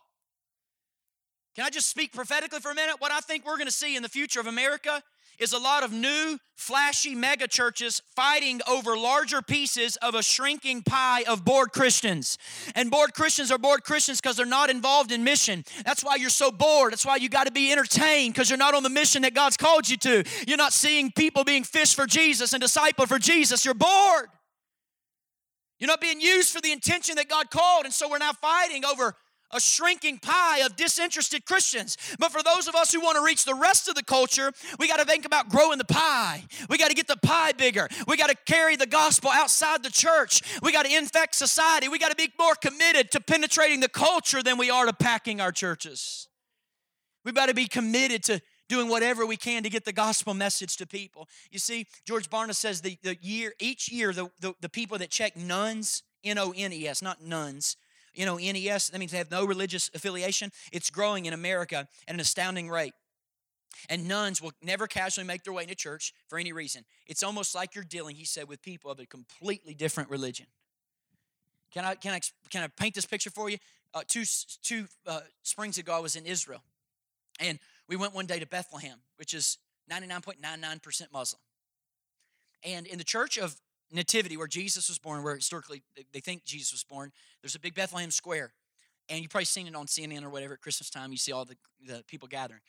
Can I just speak prophetically for a minute? What I think we're going to see in the future of America is a lot of new, flashy mega churches fighting over larger pieces of a shrinking pie of bored Christians. And bored Christians are bored Christians because they're not involved in mission. That's why you're so bored. That's why you got to be entertained because you're not on the mission that God's called you to. You're not seeing people being fished for Jesus and discipled for Jesus. You're bored. You're not being used for the intention that God called. And so we're now fighting over a shrinking pie of disinterested Christians. But for those of us who want to reach the rest of the culture, we got to think about growing the pie. We got to get the pie bigger. We got to carry the gospel outside the church. We got to infect society. We got to be more committed to penetrating the culture than we are to packing our churches. We got to be committed to doing whatever we can to get the gospel message to people. You see, George Barna says the, the year, each year, the, the, the people that check nuns, N-O-N-E-S, not nuns, you know, NES, that means they have no religious affiliation. It's growing in America at an astounding rate. And nuns will never casually make their way into church for any reason. It's almost like you're dealing, he said, with people of a completely different religion. Can I, can I, can I paint this picture for you? Uh, two two uh, springs ago, I was in Israel. And we went one day to Bethlehem, which is 99.99% Muslim. And in the church of nativity where Jesus was born, where historically they think Jesus was born, there's a big Bethlehem square. And you've probably seen it on CNN or whatever at Christmas time. You see all the, the people gathering.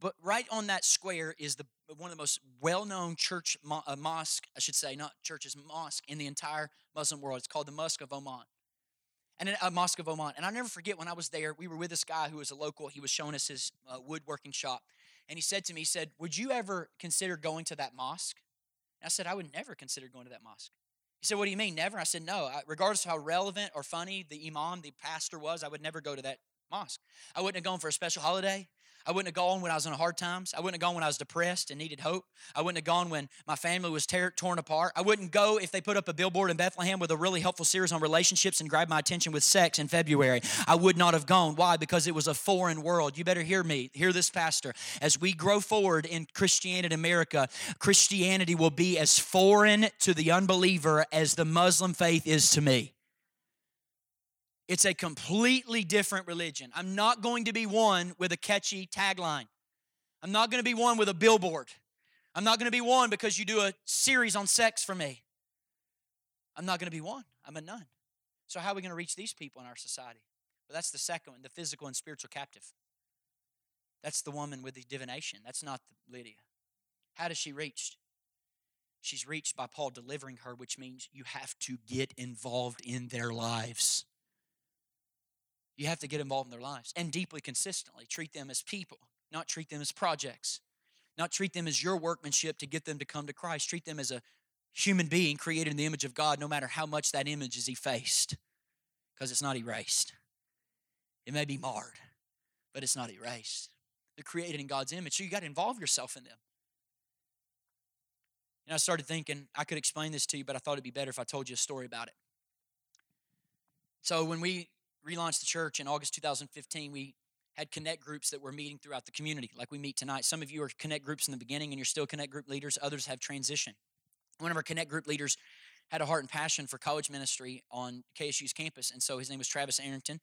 But right on that square is the one of the most well-known church mo- uh, mosque, I should say, not churches, mosque in the entire Muslim world. It's called the Mosque of Omar. And a uh, Mosque of Omar. And i never forget when I was there, we were with this guy who was a local. He was showing us his uh, woodworking shop. And he said to me, he said, would you ever consider going to that mosque? I said, I would never consider going to that mosque. He said, What do you mean, never? I said, No. I, regardless of how relevant or funny the imam, the pastor was, I would never go to that mosque. I wouldn't have gone for a special holiday. I wouldn't have gone when I was in hard times. I wouldn't have gone when I was depressed and needed hope. I wouldn't have gone when my family was tear, torn apart. I wouldn't go if they put up a billboard in Bethlehem with a really helpful series on relationships and grabbed my attention with sex in February. I would not have gone. Why? Because it was a foreign world. You better hear me. Hear this, Pastor. As we grow forward in Christianity in America, Christianity will be as foreign to the unbeliever as the Muslim faith is to me. It's a completely different religion. I'm not going to be one with a catchy tagline. I'm not going to be one with a billboard. I'm not going to be one because you do a series on sex for me. I'm not going to be one. I'm a nun. So, how are we going to reach these people in our society? Well, that's the second one the physical and spiritual captive. That's the woman with the divination. That's not Lydia. How does she reach? She's reached by Paul delivering her, which means you have to get involved in their lives. You have to get involved in their lives and deeply consistently treat them as people, not treat them as projects, not treat them as your workmanship to get them to come to Christ. Treat them as a human being created in the image of God, no matter how much that image is effaced, because it's not erased. It may be marred, but it's not erased. They're created in God's image, so you got to involve yourself in them. And I started thinking I could explain this to you, but I thought it'd be better if I told you a story about it. So when we relaunched the church in August 2015, we had connect groups that were meeting throughout the community, like we meet tonight. Some of you are connect groups in the beginning and you're still connect group leaders, others have transitioned. One of our connect group leaders had a heart and passion for college ministry on KSU's campus, and so his name was Travis Arrington,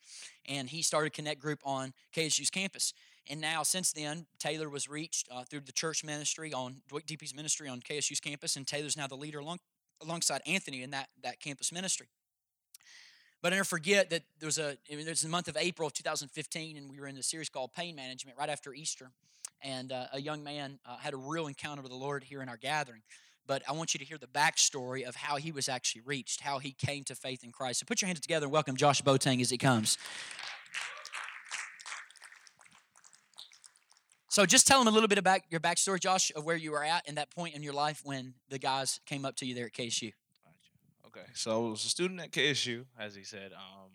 and he started Connect Group on KSU's campus. And now, since then, Taylor was reached uh, through the church ministry on Dwight DP's ministry on KSU's campus, and Taylor's now the leader along, alongside Anthony in that, that campus ministry. But I never forget that there was a there's the month of April of 2015, and we were in a series called Pain Management right after Easter, and uh, a young man uh, had a real encounter with the Lord here in our gathering. But I want you to hear the backstory of how he was actually reached, how he came to faith in Christ. So put your hands together and welcome Josh Botang as he comes. So just tell him a little bit about your backstory, Josh, of where you were at in that point in your life when the guys came up to you there at KSU.
Okay, so I was a student at KSU, as he said. Um,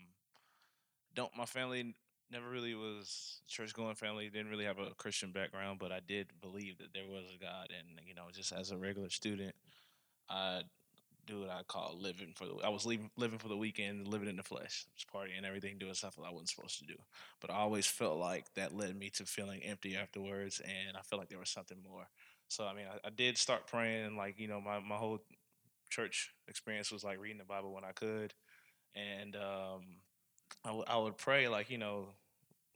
don't my family never really was church going family. Didn't really have a Christian background, but I did believe that there was a God, and you know, just as a regular student, I do what I call living for the. I was living living for the weekend, living in the flesh, just partying, everything, doing stuff that I wasn't supposed to do. But I always felt like that led me to feeling empty afterwards, and I felt like there was something more. So I mean, I, I did start praying, like you know, my my whole church experience was like reading the Bible when I could, and um, I, w- I would pray like you know,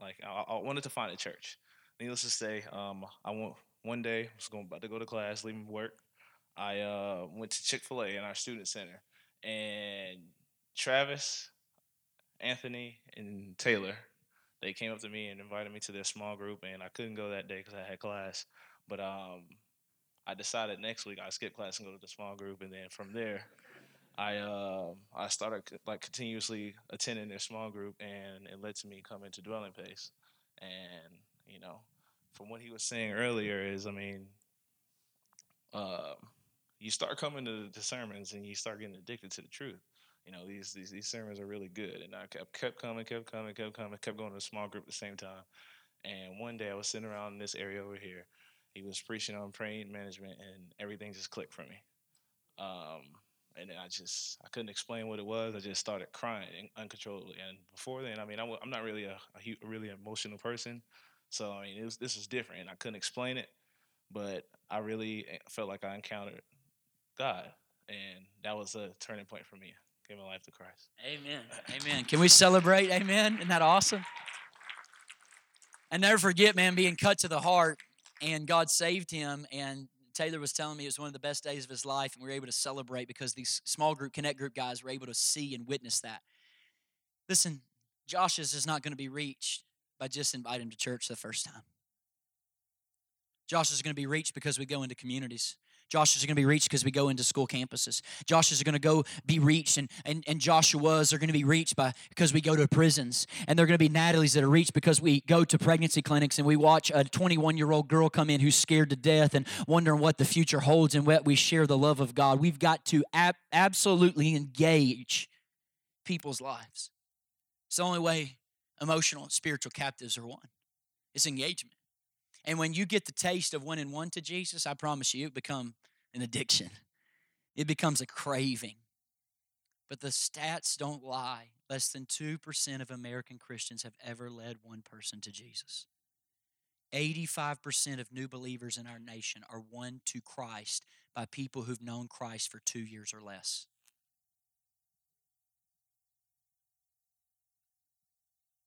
like I, I wanted to find a church. Needless to say, um, I went one day I was going about to go to class, leaving work. I uh, went to Chick Fil A in our student center, and Travis, Anthony, and Taylor, they came up to me and invited me to their small group, and I couldn't go that day because I had class. But um, I decided next week I skip class and go to the small group, and then from there, I uh, I started like continuously attending their small group, and it led to me coming to Dwelling Place. And you know, from what he was saying earlier, is I mean, uh, you start coming to the sermons and you start getting addicted to the truth. You know, these these, these sermons are really good, and I kept kept coming, kept coming, kept coming, kept going to a small group at the same time. And one day I was sitting around in this area over here. He was preaching on pain management, and everything just clicked for me. Um, and then I just I couldn't explain what it was. I just started crying uncontrollably. And before then, I mean, I'm, I'm not really a, a, really emotional person, so I mean, was, this was different, and I couldn't explain it. But I really eh, felt like I encountered God, and that was a turning point for me. Gave my life to Christ.
Amen. Amen. Can we celebrate? Amen. Isn't that awesome? I never forget, man, being cut to the heart, and God saved him, and Taylor was telling me it was one of the best days of his life, and we were able to celebrate because these small group, connect group guys were able to see and witness that. Listen, Josh's is not going to be reached by just inviting him to church the first time. Josh is going to be reached because we go into communities. Josh is going to be reached because we go into school campuses. Josh is going to go be reached, and, and, and Joshua's are going to be reached by because we go to prisons. And they're going to be Natalie's that are reached because we go to pregnancy clinics and we watch a 21 year old girl come in who's scared to death and wondering what the future holds and what we share the love of God. We've got to ab- absolutely engage people's lives. It's the only way emotional and spiritual captives are won. It's engagement. And when you get the taste of winning one to Jesus, I promise you, it become an addiction. It becomes a craving. But the stats don't lie. Less than 2% of American Christians have ever led one person to Jesus. 85% of new believers in our nation are won to Christ by people who've known Christ for two years or less.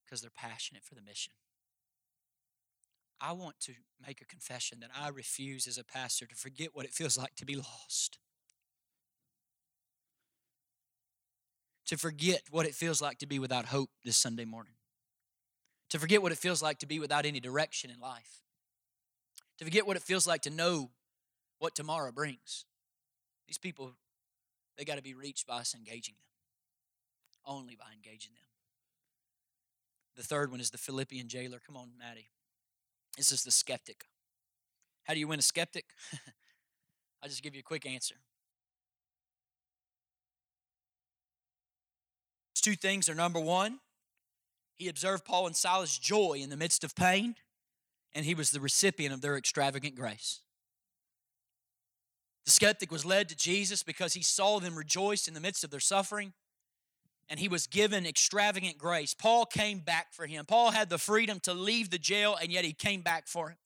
Because they're passionate for the mission. I want to make a confession that I refuse as a pastor to forget what it feels like to be lost. To forget what it feels like to be without hope this Sunday morning. To forget what it feels like to be without any direction in life. To forget what it feels like to know what tomorrow brings. These people, they got to be reached by us engaging them. Only by engaging them. The third one is the Philippian jailer. Come on, Maddie. This is the skeptic. How do you win a skeptic? I'll just give you a quick answer. Two things are number one, he observed Paul and Silas' joy in the midst of pain, and he was the recipient of their extravagant grace. The skeptic was led to Jesus because he saw them rejoice in the midst of their suffering, and he was given extravagant grace. Paul came back for him. Paul had the freedom to leave the jail, and yet he came back for him.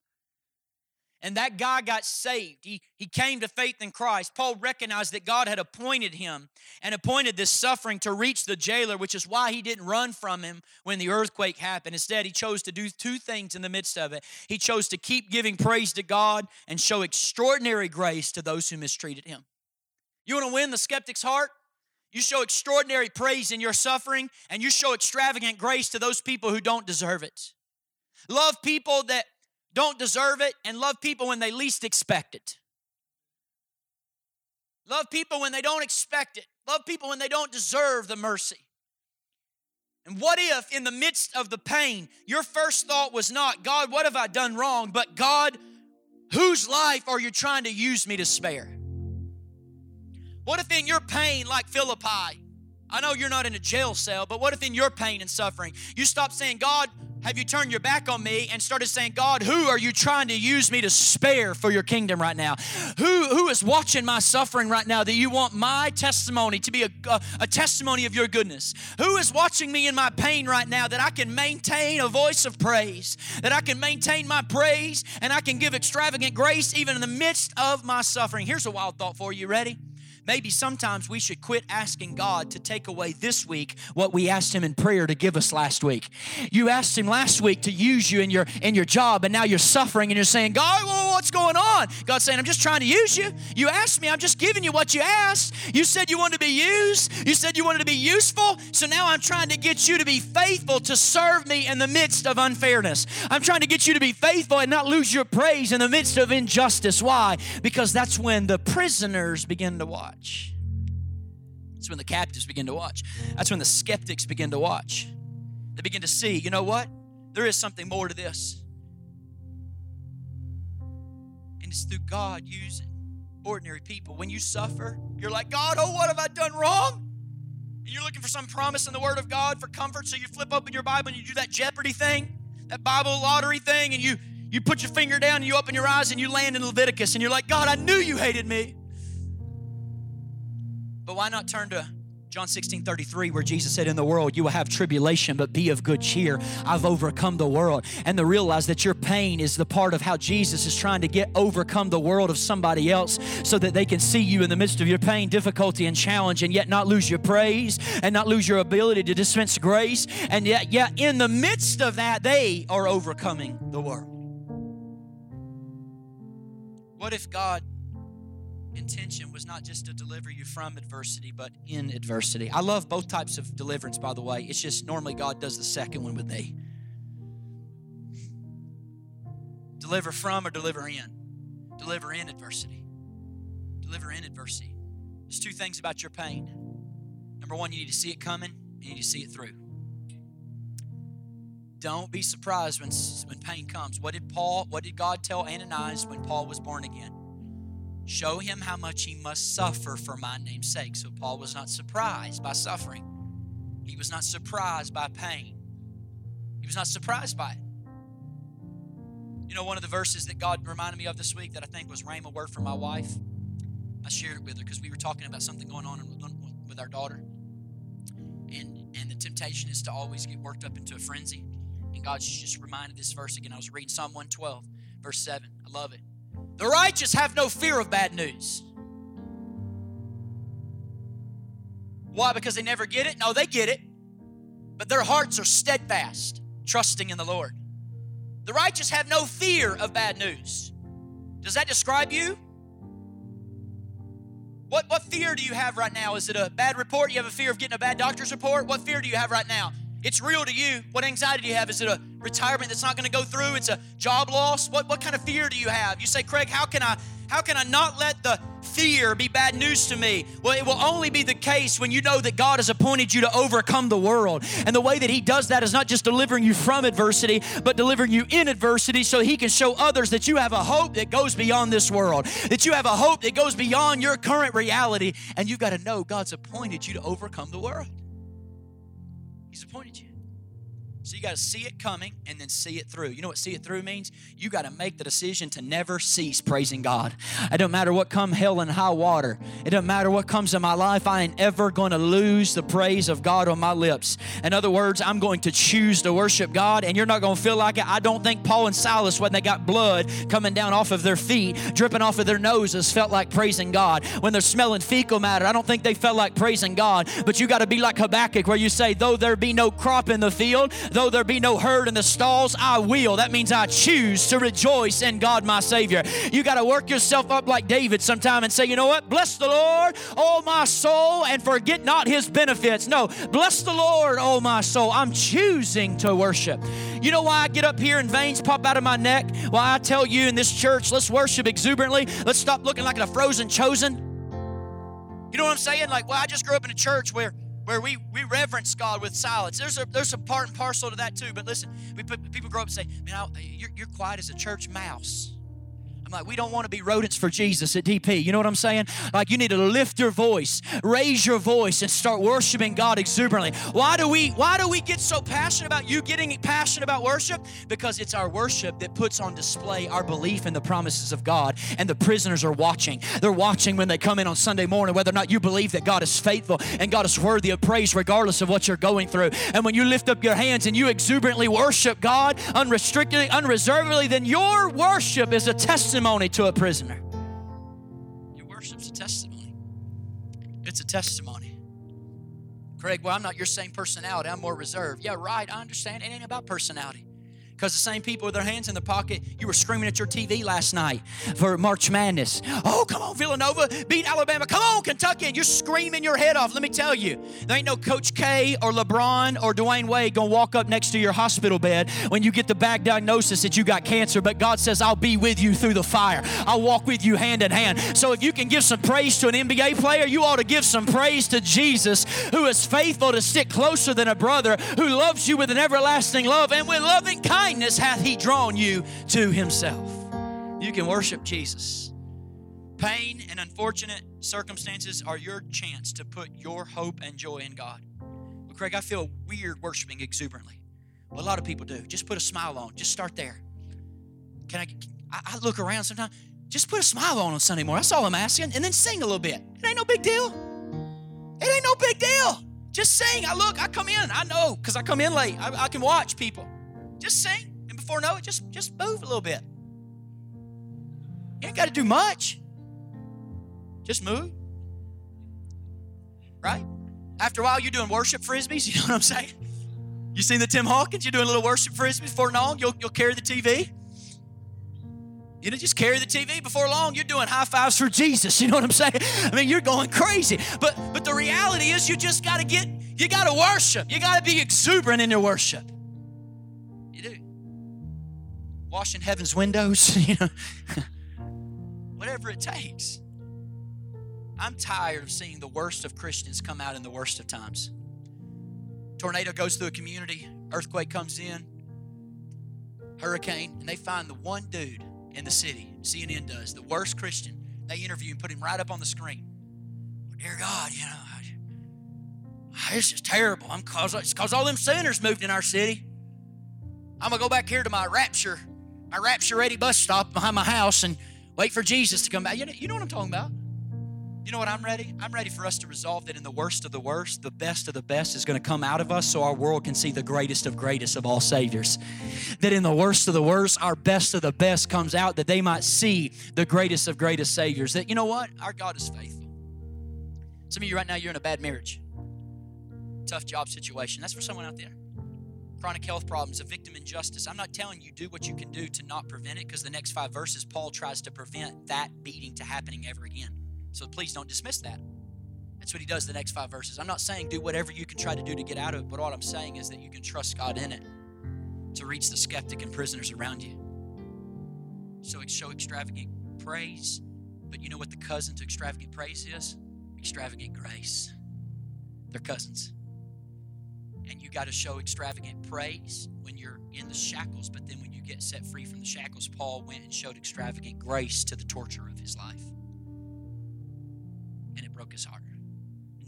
And that guy got saved. He, he came to faith in Christ. Paul recognized that God had appointed him and appointed this suffering to reach the jailer, which is why he didn't run from him when the earthquake happened. Instead, he chose to do two things in the midst of it. He chose to keep giving praise to God and show extraordinary grace to those who mistreated him. You want to win the skeptic's heart? You show extraordinary praise in your suffering, and you show extravagant grace to those people who don't deserve it. Love people that don't deserve it, and love people when they least expect it. Love people when they don't expect it. Love people when they don't deserve the mercy. And what if, in the midst of the pain, your first thought was not, God, what have I done wrong? But God, whose life are you trying to use me to spare? What if in your pain, like Philippi, I know you're not in a jail cell, but what if in your pain and suffering, you stop saying, God, have you turned your back on me and started saying, God, who are you trying to use me to spare for your kingdom right now? Who, who is watching my suffering right now that you want my testimony to be a, a, a testimony of your goodness? Who is watching me in my pain right now that I can maintain a voice of praise, that I can maintain my praise and I can give extravagant grace even in the midst of my suffering? Here's a wild thought for you. Ready? Maybe sometimes we should quit asking God to take away this week what we asked Him in prayer to give us last week. You asked Him last week to use you in your in your job, and now you're suffering and you're saying, God, what's going on? God's saying, I'm just trying to use you. You asked me, I'm just giving you what you asked. You said you wanted to be used, you said you wanted to be useful. So now I'm trying to get you to be faithful to serve me in the midst of unfairness. I'm trying to get you to be faithful and not lose your praise in the midst of injustice. Why? Because that's when the prisoners begin to watch watch. That's when the captives begin to watch. That's when the skeptics begin to watch. They begin to see, you know what? There is something more to this. And it's through God using ordinary people. When you suffer, you're like, God, oh, what have I done wrong? And you're looking for some promise in the Word of God for comfort, so you flip open your Bible and you do that Jeopardy thing, that Bible lottery thing, and you you put your finger down and you open your eyes and you land in Leviticus and you're like, God, I knew you hated me. But why not turn to John 16 33, where Jesus said, In the world you will have tribulation, but be of good cheer. I've overcome the world. And to realize that your pain is the part of how Jesus is trying to get overcome the world of somebody else so that they can see you in the midst of your pain, difficulty, and challenge, and yet not lose your praise and not lose your ability to dispense grace. And yet, yet in the midst of that, they are overcoming the world. What if God intention was not just to deliver you from adversity, but in adversity. I love both types of deliverance, by the way. It's just normally God does the second one with me Deliver from or deliver in? Deliver in adversity. Deliver in adversity. There's two things about your pain. Number one, you need to see it coming, you need to see it through. Don't be surprised when, when pain comes. What did Paul, what did God tell Ananias when Paul was born again? Show him how much he must suffer for my name's sake. So Paul was not surprised by suffering. He was not surprised by pain. He was not surprised by it. You know, one of the verses that God reminded me of this week that I think was rhema word for my wife. I shared it with her because we were talking about something going on with our daughter. And, and the temptation is to always get worked up into a frenzy. And God just reminded this verse again. I was reading Psalm 112, verse 7. I love it. The righteous have no fear of bad news. Why? Because they never get it? No, they get it. But their hearts are steadfast, trusting in the Lord. The righteous have no fear of bad news. Does that describe you? What, what fear do you have right now? Is it a bad report? You have a fear of getting a bad doctor's report? What fear do you have right now? It's real to you. What anxiety do you have? Is it a retirement that's not going to go through? It's a job loss? What, what kind of fear do you have? You say, Craig, how can I how can I not let the fear be bad news to me? Well, it will only be the case when you know that God has appointed you to overcome the world. And the way that He does that is not just delivering you from adversity, but delivering you in adversity so He can show others that you have a hope that goes beyond this world, that you have a hope that goes beyond your current reality. And you've got to know God's appointed you to overcome the world. He's appointed you. So you got to see it coming and then see it through. You know what see it through means? You got to make the decision to never cease praising God. It don't matter what come hell and high water. It don't matter what comes in my life. I ain't ever going to lose the praise of God on my lips. In other words, I'm going to choose to worship God, and you're not going to feel like it. I don't think Paul and Silas, when they got blood coming down off of their feet, dripping off of their noses, felt like praising God. When they're smelling fecal matter, I don't think they felt like praising God. But you got to be like Habakkuk, where you say, though there be no crop in the field, Though there be no herd in the stalls, I will. That means I choose to rejoice in God my Savior. You got to work yourself up like David sometime and say, you know what? Bless the Lord, oh my soul, and forget not his benefits. No, bless the Lord, oh my soul. I'm choosing to worship. You know why I get up here and veins pop out of my neck? Why I tell you in this church, let's worship exuberantly. Let's stop looking like a frozen chosen. You know what I'm saying? Like, well, I just grew up in a church where where we, we reverence God with silence. There's a there's a part and parcel to that too. But listen, we put, people grow up and say, "Man, I, you're, you're quiet as a church mouse." Like, we don't want to be rodents for Jesus at DP. You know what I'm saying? Like, you need to lift your voice, raise your voice, and start worshiping God exuberantly. Why do we Why do we get so passionate about you getting passionate about worship? Because it's our worship that puts on display our belief in the promises of God. And the prisoners are watching. They're watching when they come in on Sunday morning whether or not you believe that God is faithful and God is worthy of praise, regardless of what you're going through. And when you lift up your hands and you exuberantly worship God unrestrictedly, unreservedly, then your worship is a testimony testimony to a prisoner. Your worship's a testimony. It's a testimony. Craig, well, I'm not your same personality. I'm more reserved. Yeah, right. I understand. It ain't about personality. Because the same people with their hands in their pocket, you were screaming at your TV last night for March Madness. Oh, come on, Villanova, beat Alabama. Come on, Kentucky. And you're screaming your head off. Let me tell you, there ain't no Coach K or LeBron or Dwyane Wade going to walk up next to your hospital bed when you get the bad diagnosis that you got cancer. But God says, I'll be with you through the fire. I'll walk with you hand in hand. So if you can give some praise to an NBA player, you ought to give some praise to Jesus, who is faithful to stick closer than a brother, who loves you with an everlasting love and with loving kindness kindness hath he drawn you to himself. You can worship Jesus. Pain and unfortunate circumstances are your chance to put your hope and joy in God. Well, Craig, I feel weird worshiping exuberantly. Well, a lot of people do. Just put a smile on. Just start there. Can I? I look around sometimes. Just put a smile on on Sunday morning. That's all I'm asking. And then sing a little bit. It ain't no big deal. It ain't no big deal. Just sing. I look. I come in. I know because I come in late. I, I can watch people. Just sing. And before know it, just, just move a little bit. You ain't got to do much. Just move. Right? After a while, you're doing worship frisbees. You know what I'm saying? You seen the Tim Hawkins? You're doing a little worship frisbees. Before long, you'll, you'll carry the TV. You know, just carry the TV. Before long, you're doing high fives for Jesus. You know what I'm saying? I mean, you're going crazy. But but the reality is, you just got to get. You got to worship. You got to be exuberant in your worship washing heaven's windows, you know, whatever it takes. I'm tired of seeing the worst of Christians come out in the worst of times. Tornado goes through a community, earthquake comes in, hurricane, and they find the one dude in the city, CNN does, the worst Christian. They interview and put him right up on the screen. Dear God, you know, it's just terrible. I'm cause it's cause all them sinners moved in our city. I'm gonna go back here to my rapture my rapture ready bus stop behind my house and wait for Jesus to come back. You know, you know what I'm talking about? You know what I'm ready? I'm ready for us to resolve that in the worst of the worst, the best of the best is going to come out of us so our world can see the greatest of greatest of all Saviors. That in the worst of the worst, our best of the best comes out that they might see the greatest of greatest Saviors. That, you know what? Our God is faithful. Some of you right now, you're in a bad marriage, tough job situation. That's for someone out there chronic health problems, a victim injustice. I'm not telling you do what you can do to not prevent it because the next five verses, Paul tries to prevent that beating to happening ever again. So please don't dismiss that. That's what he does the next five verses. I'm not saying do whatever you can try to do to get out of it, but what I'm saying is that you can trust God in it to reach the skeptic and prisoners around you. So show extravagant praise, but you know what the cousin to extravagant praise is? Extravagant grace. They're cousins. And you got to show extravagant praise when you're in the shackles, but then when you get set free from the shackles, Paul went and showed extravagant grace to the torture of his life. And it broke his heart.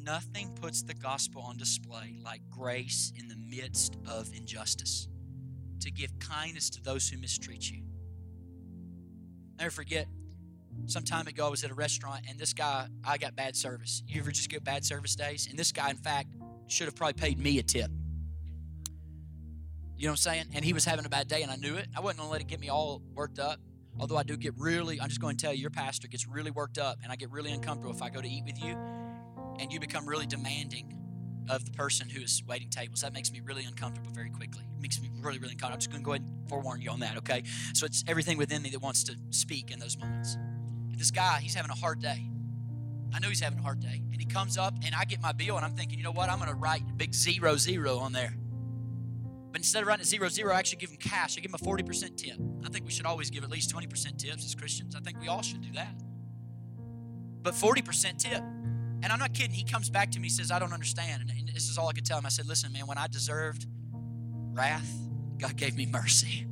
Nothing puts the gospel on display like grace in the midst of injustice. To give kindness to those who mistreat you. I Never forget, some time ago I was at a restaurant and this guy, I got bad service. You ever just get bad service days? And this guy, in fact, should have probably paid me a tip. You know what I'm saying? And he was having a bad day and I knew it. I wasn't gonna let it get me all worked up. Although I do get really, I'm just going to tell you, your pastor gets really worked up and I get really uncomfortable if I go to eat with you and you become really demanding of the person who is waiting tables. That makes me really uncomfortable very quickly. It makes me really, really uncomfortable. I'm just going to go ahead and forewarn you on that, okay? So it's everything within me that wants to speak in those moments. This guy, he's having a hard day. I know he's having a hard day. And he comes up, and I get my bill, and I'm thinking, you know what? I'm going to write big zero, zero on there. But instead of writing zero, zero, I actually give him cash. I give him a 40% tip. I think we should always give at least 20% tips as Christians. I think we all should do that. But 40% tip. And I'm not kidding. He comes back to me, says, I don't understand. And this is all I could tell him. I said, Listen, man, when I deserved wrath, God gave me mercy.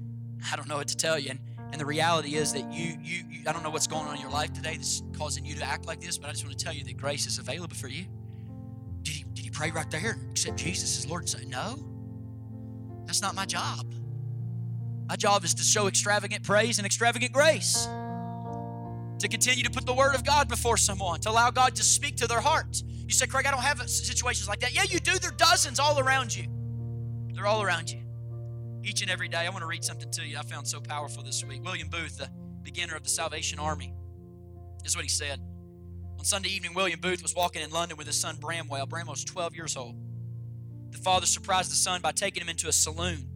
I don't know what to tell you. And, and the reality is that you, you, you, I don't know what's going on in your life today that's causing you to act like this, but I just want to tell you that grace is available for you. Did you, did you pray right there and accept Jesus as Lord and say, No, that's not my job. My job is to show extravagant praise and extravagant grace to continue to put the word of God before someone, to allow God to speak to their heart. You say, Craig, I don't have situations like that. Yeah, you do. There are dozens all around you. They're all around you. Each and every day. I want to read something to you I found so powerful this week. William Booth, the beginner of the Salvation Army, is what he said. On Sunday evening, William Booth was walking in London with his son Bramwell. Bramwell was 12 years old. The father surprised the son by taking him into a saloon.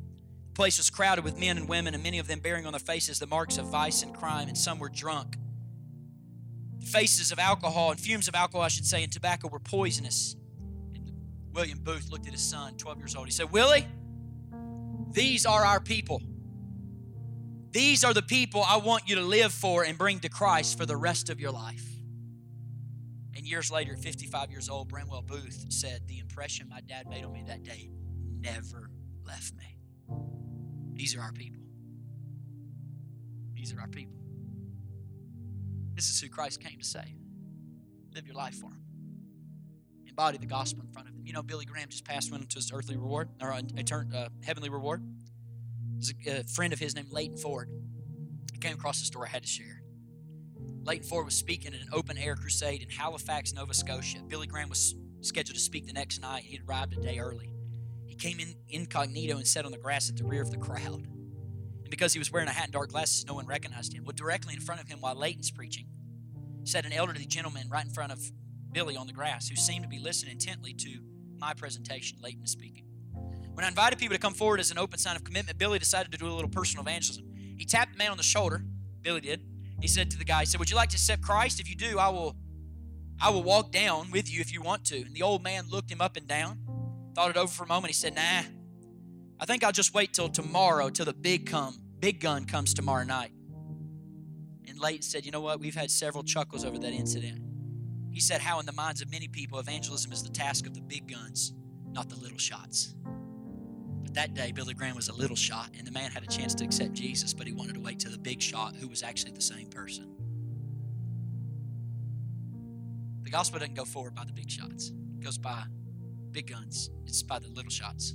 The place was crowded with men and women, and many of them bearing on their faces the marks of vice and crime, and some were drunk faces of alcohol and fumes of alcohol, I should say, and tobacco were poisonous. And William Booth looked at his son, 12 years old. He said, Willie, these are our people. These are the people I want you to live for and bring to Christ for the rest of your life. And years later, at 55 years old, Bramwell Booth said, The impression my dad made on me that day never left me. These are our people. These are our people. This is who Christ came to save. Live your life for Him. Embody the gospel in front of Him. You know, Billy Graham just passed one into his earthly reward, or a uh, heavenly reward. There's a, a friend of his named Leighton Ford. I came across the story I had to share. Leighton Ford was speaking at an open air crusade in Halifax, Nova Scotia. Billy Graham was scheduled to speak the next night. He arrived a day early. He came in incognito and sat on the grass at the rear of the crowd. And because he was wearing a hat and dark glasses, no one recognized him. Well, directly in front of him while Leighton's preaching sat an elderly gentleman right in front of Billy on the grass who seemed to be listening intently to my presentation, Leighton speaking. When I invited people to come forward as an open sign of commitment, Billy decided to do a little personal evangelism. He tapped the man on the shoulder, Billy did. He said to the guy, he said, Would you like to accept Christ? If you do, I will I will walk down with you if you want to. And the old man looked him up and down, thought it over for a moment. He said, Nah, I think I'll just wait till tomorrow, till the big come, big gun comes tomorrow night. And Leighton said, You know what? We've had several chuckles over that incident. He said, How in the minds of many people, evangelism is the task of the big guns, not the little shots. But that day, Billy Graham was a little shot, and the man had a chance to accept Jesus, but he wanted to wait till the big shot, who was actually the same person. The gospel doesn't go forward by the big shots, it goes by big guns. It's by the little shots,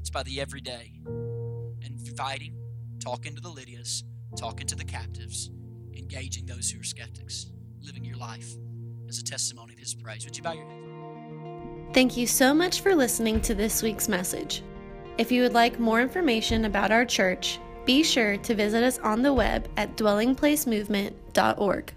it's by the everyday and fighting, talking to the Lydias, talking to the captives, engaging those who are skeptics, living your life as a testimony of His praise. Would you bow your head?
Thank you so much for listening to this week's message. If you would like more information about our church, be sure to visit us on the web at dwellingplacemovement.org.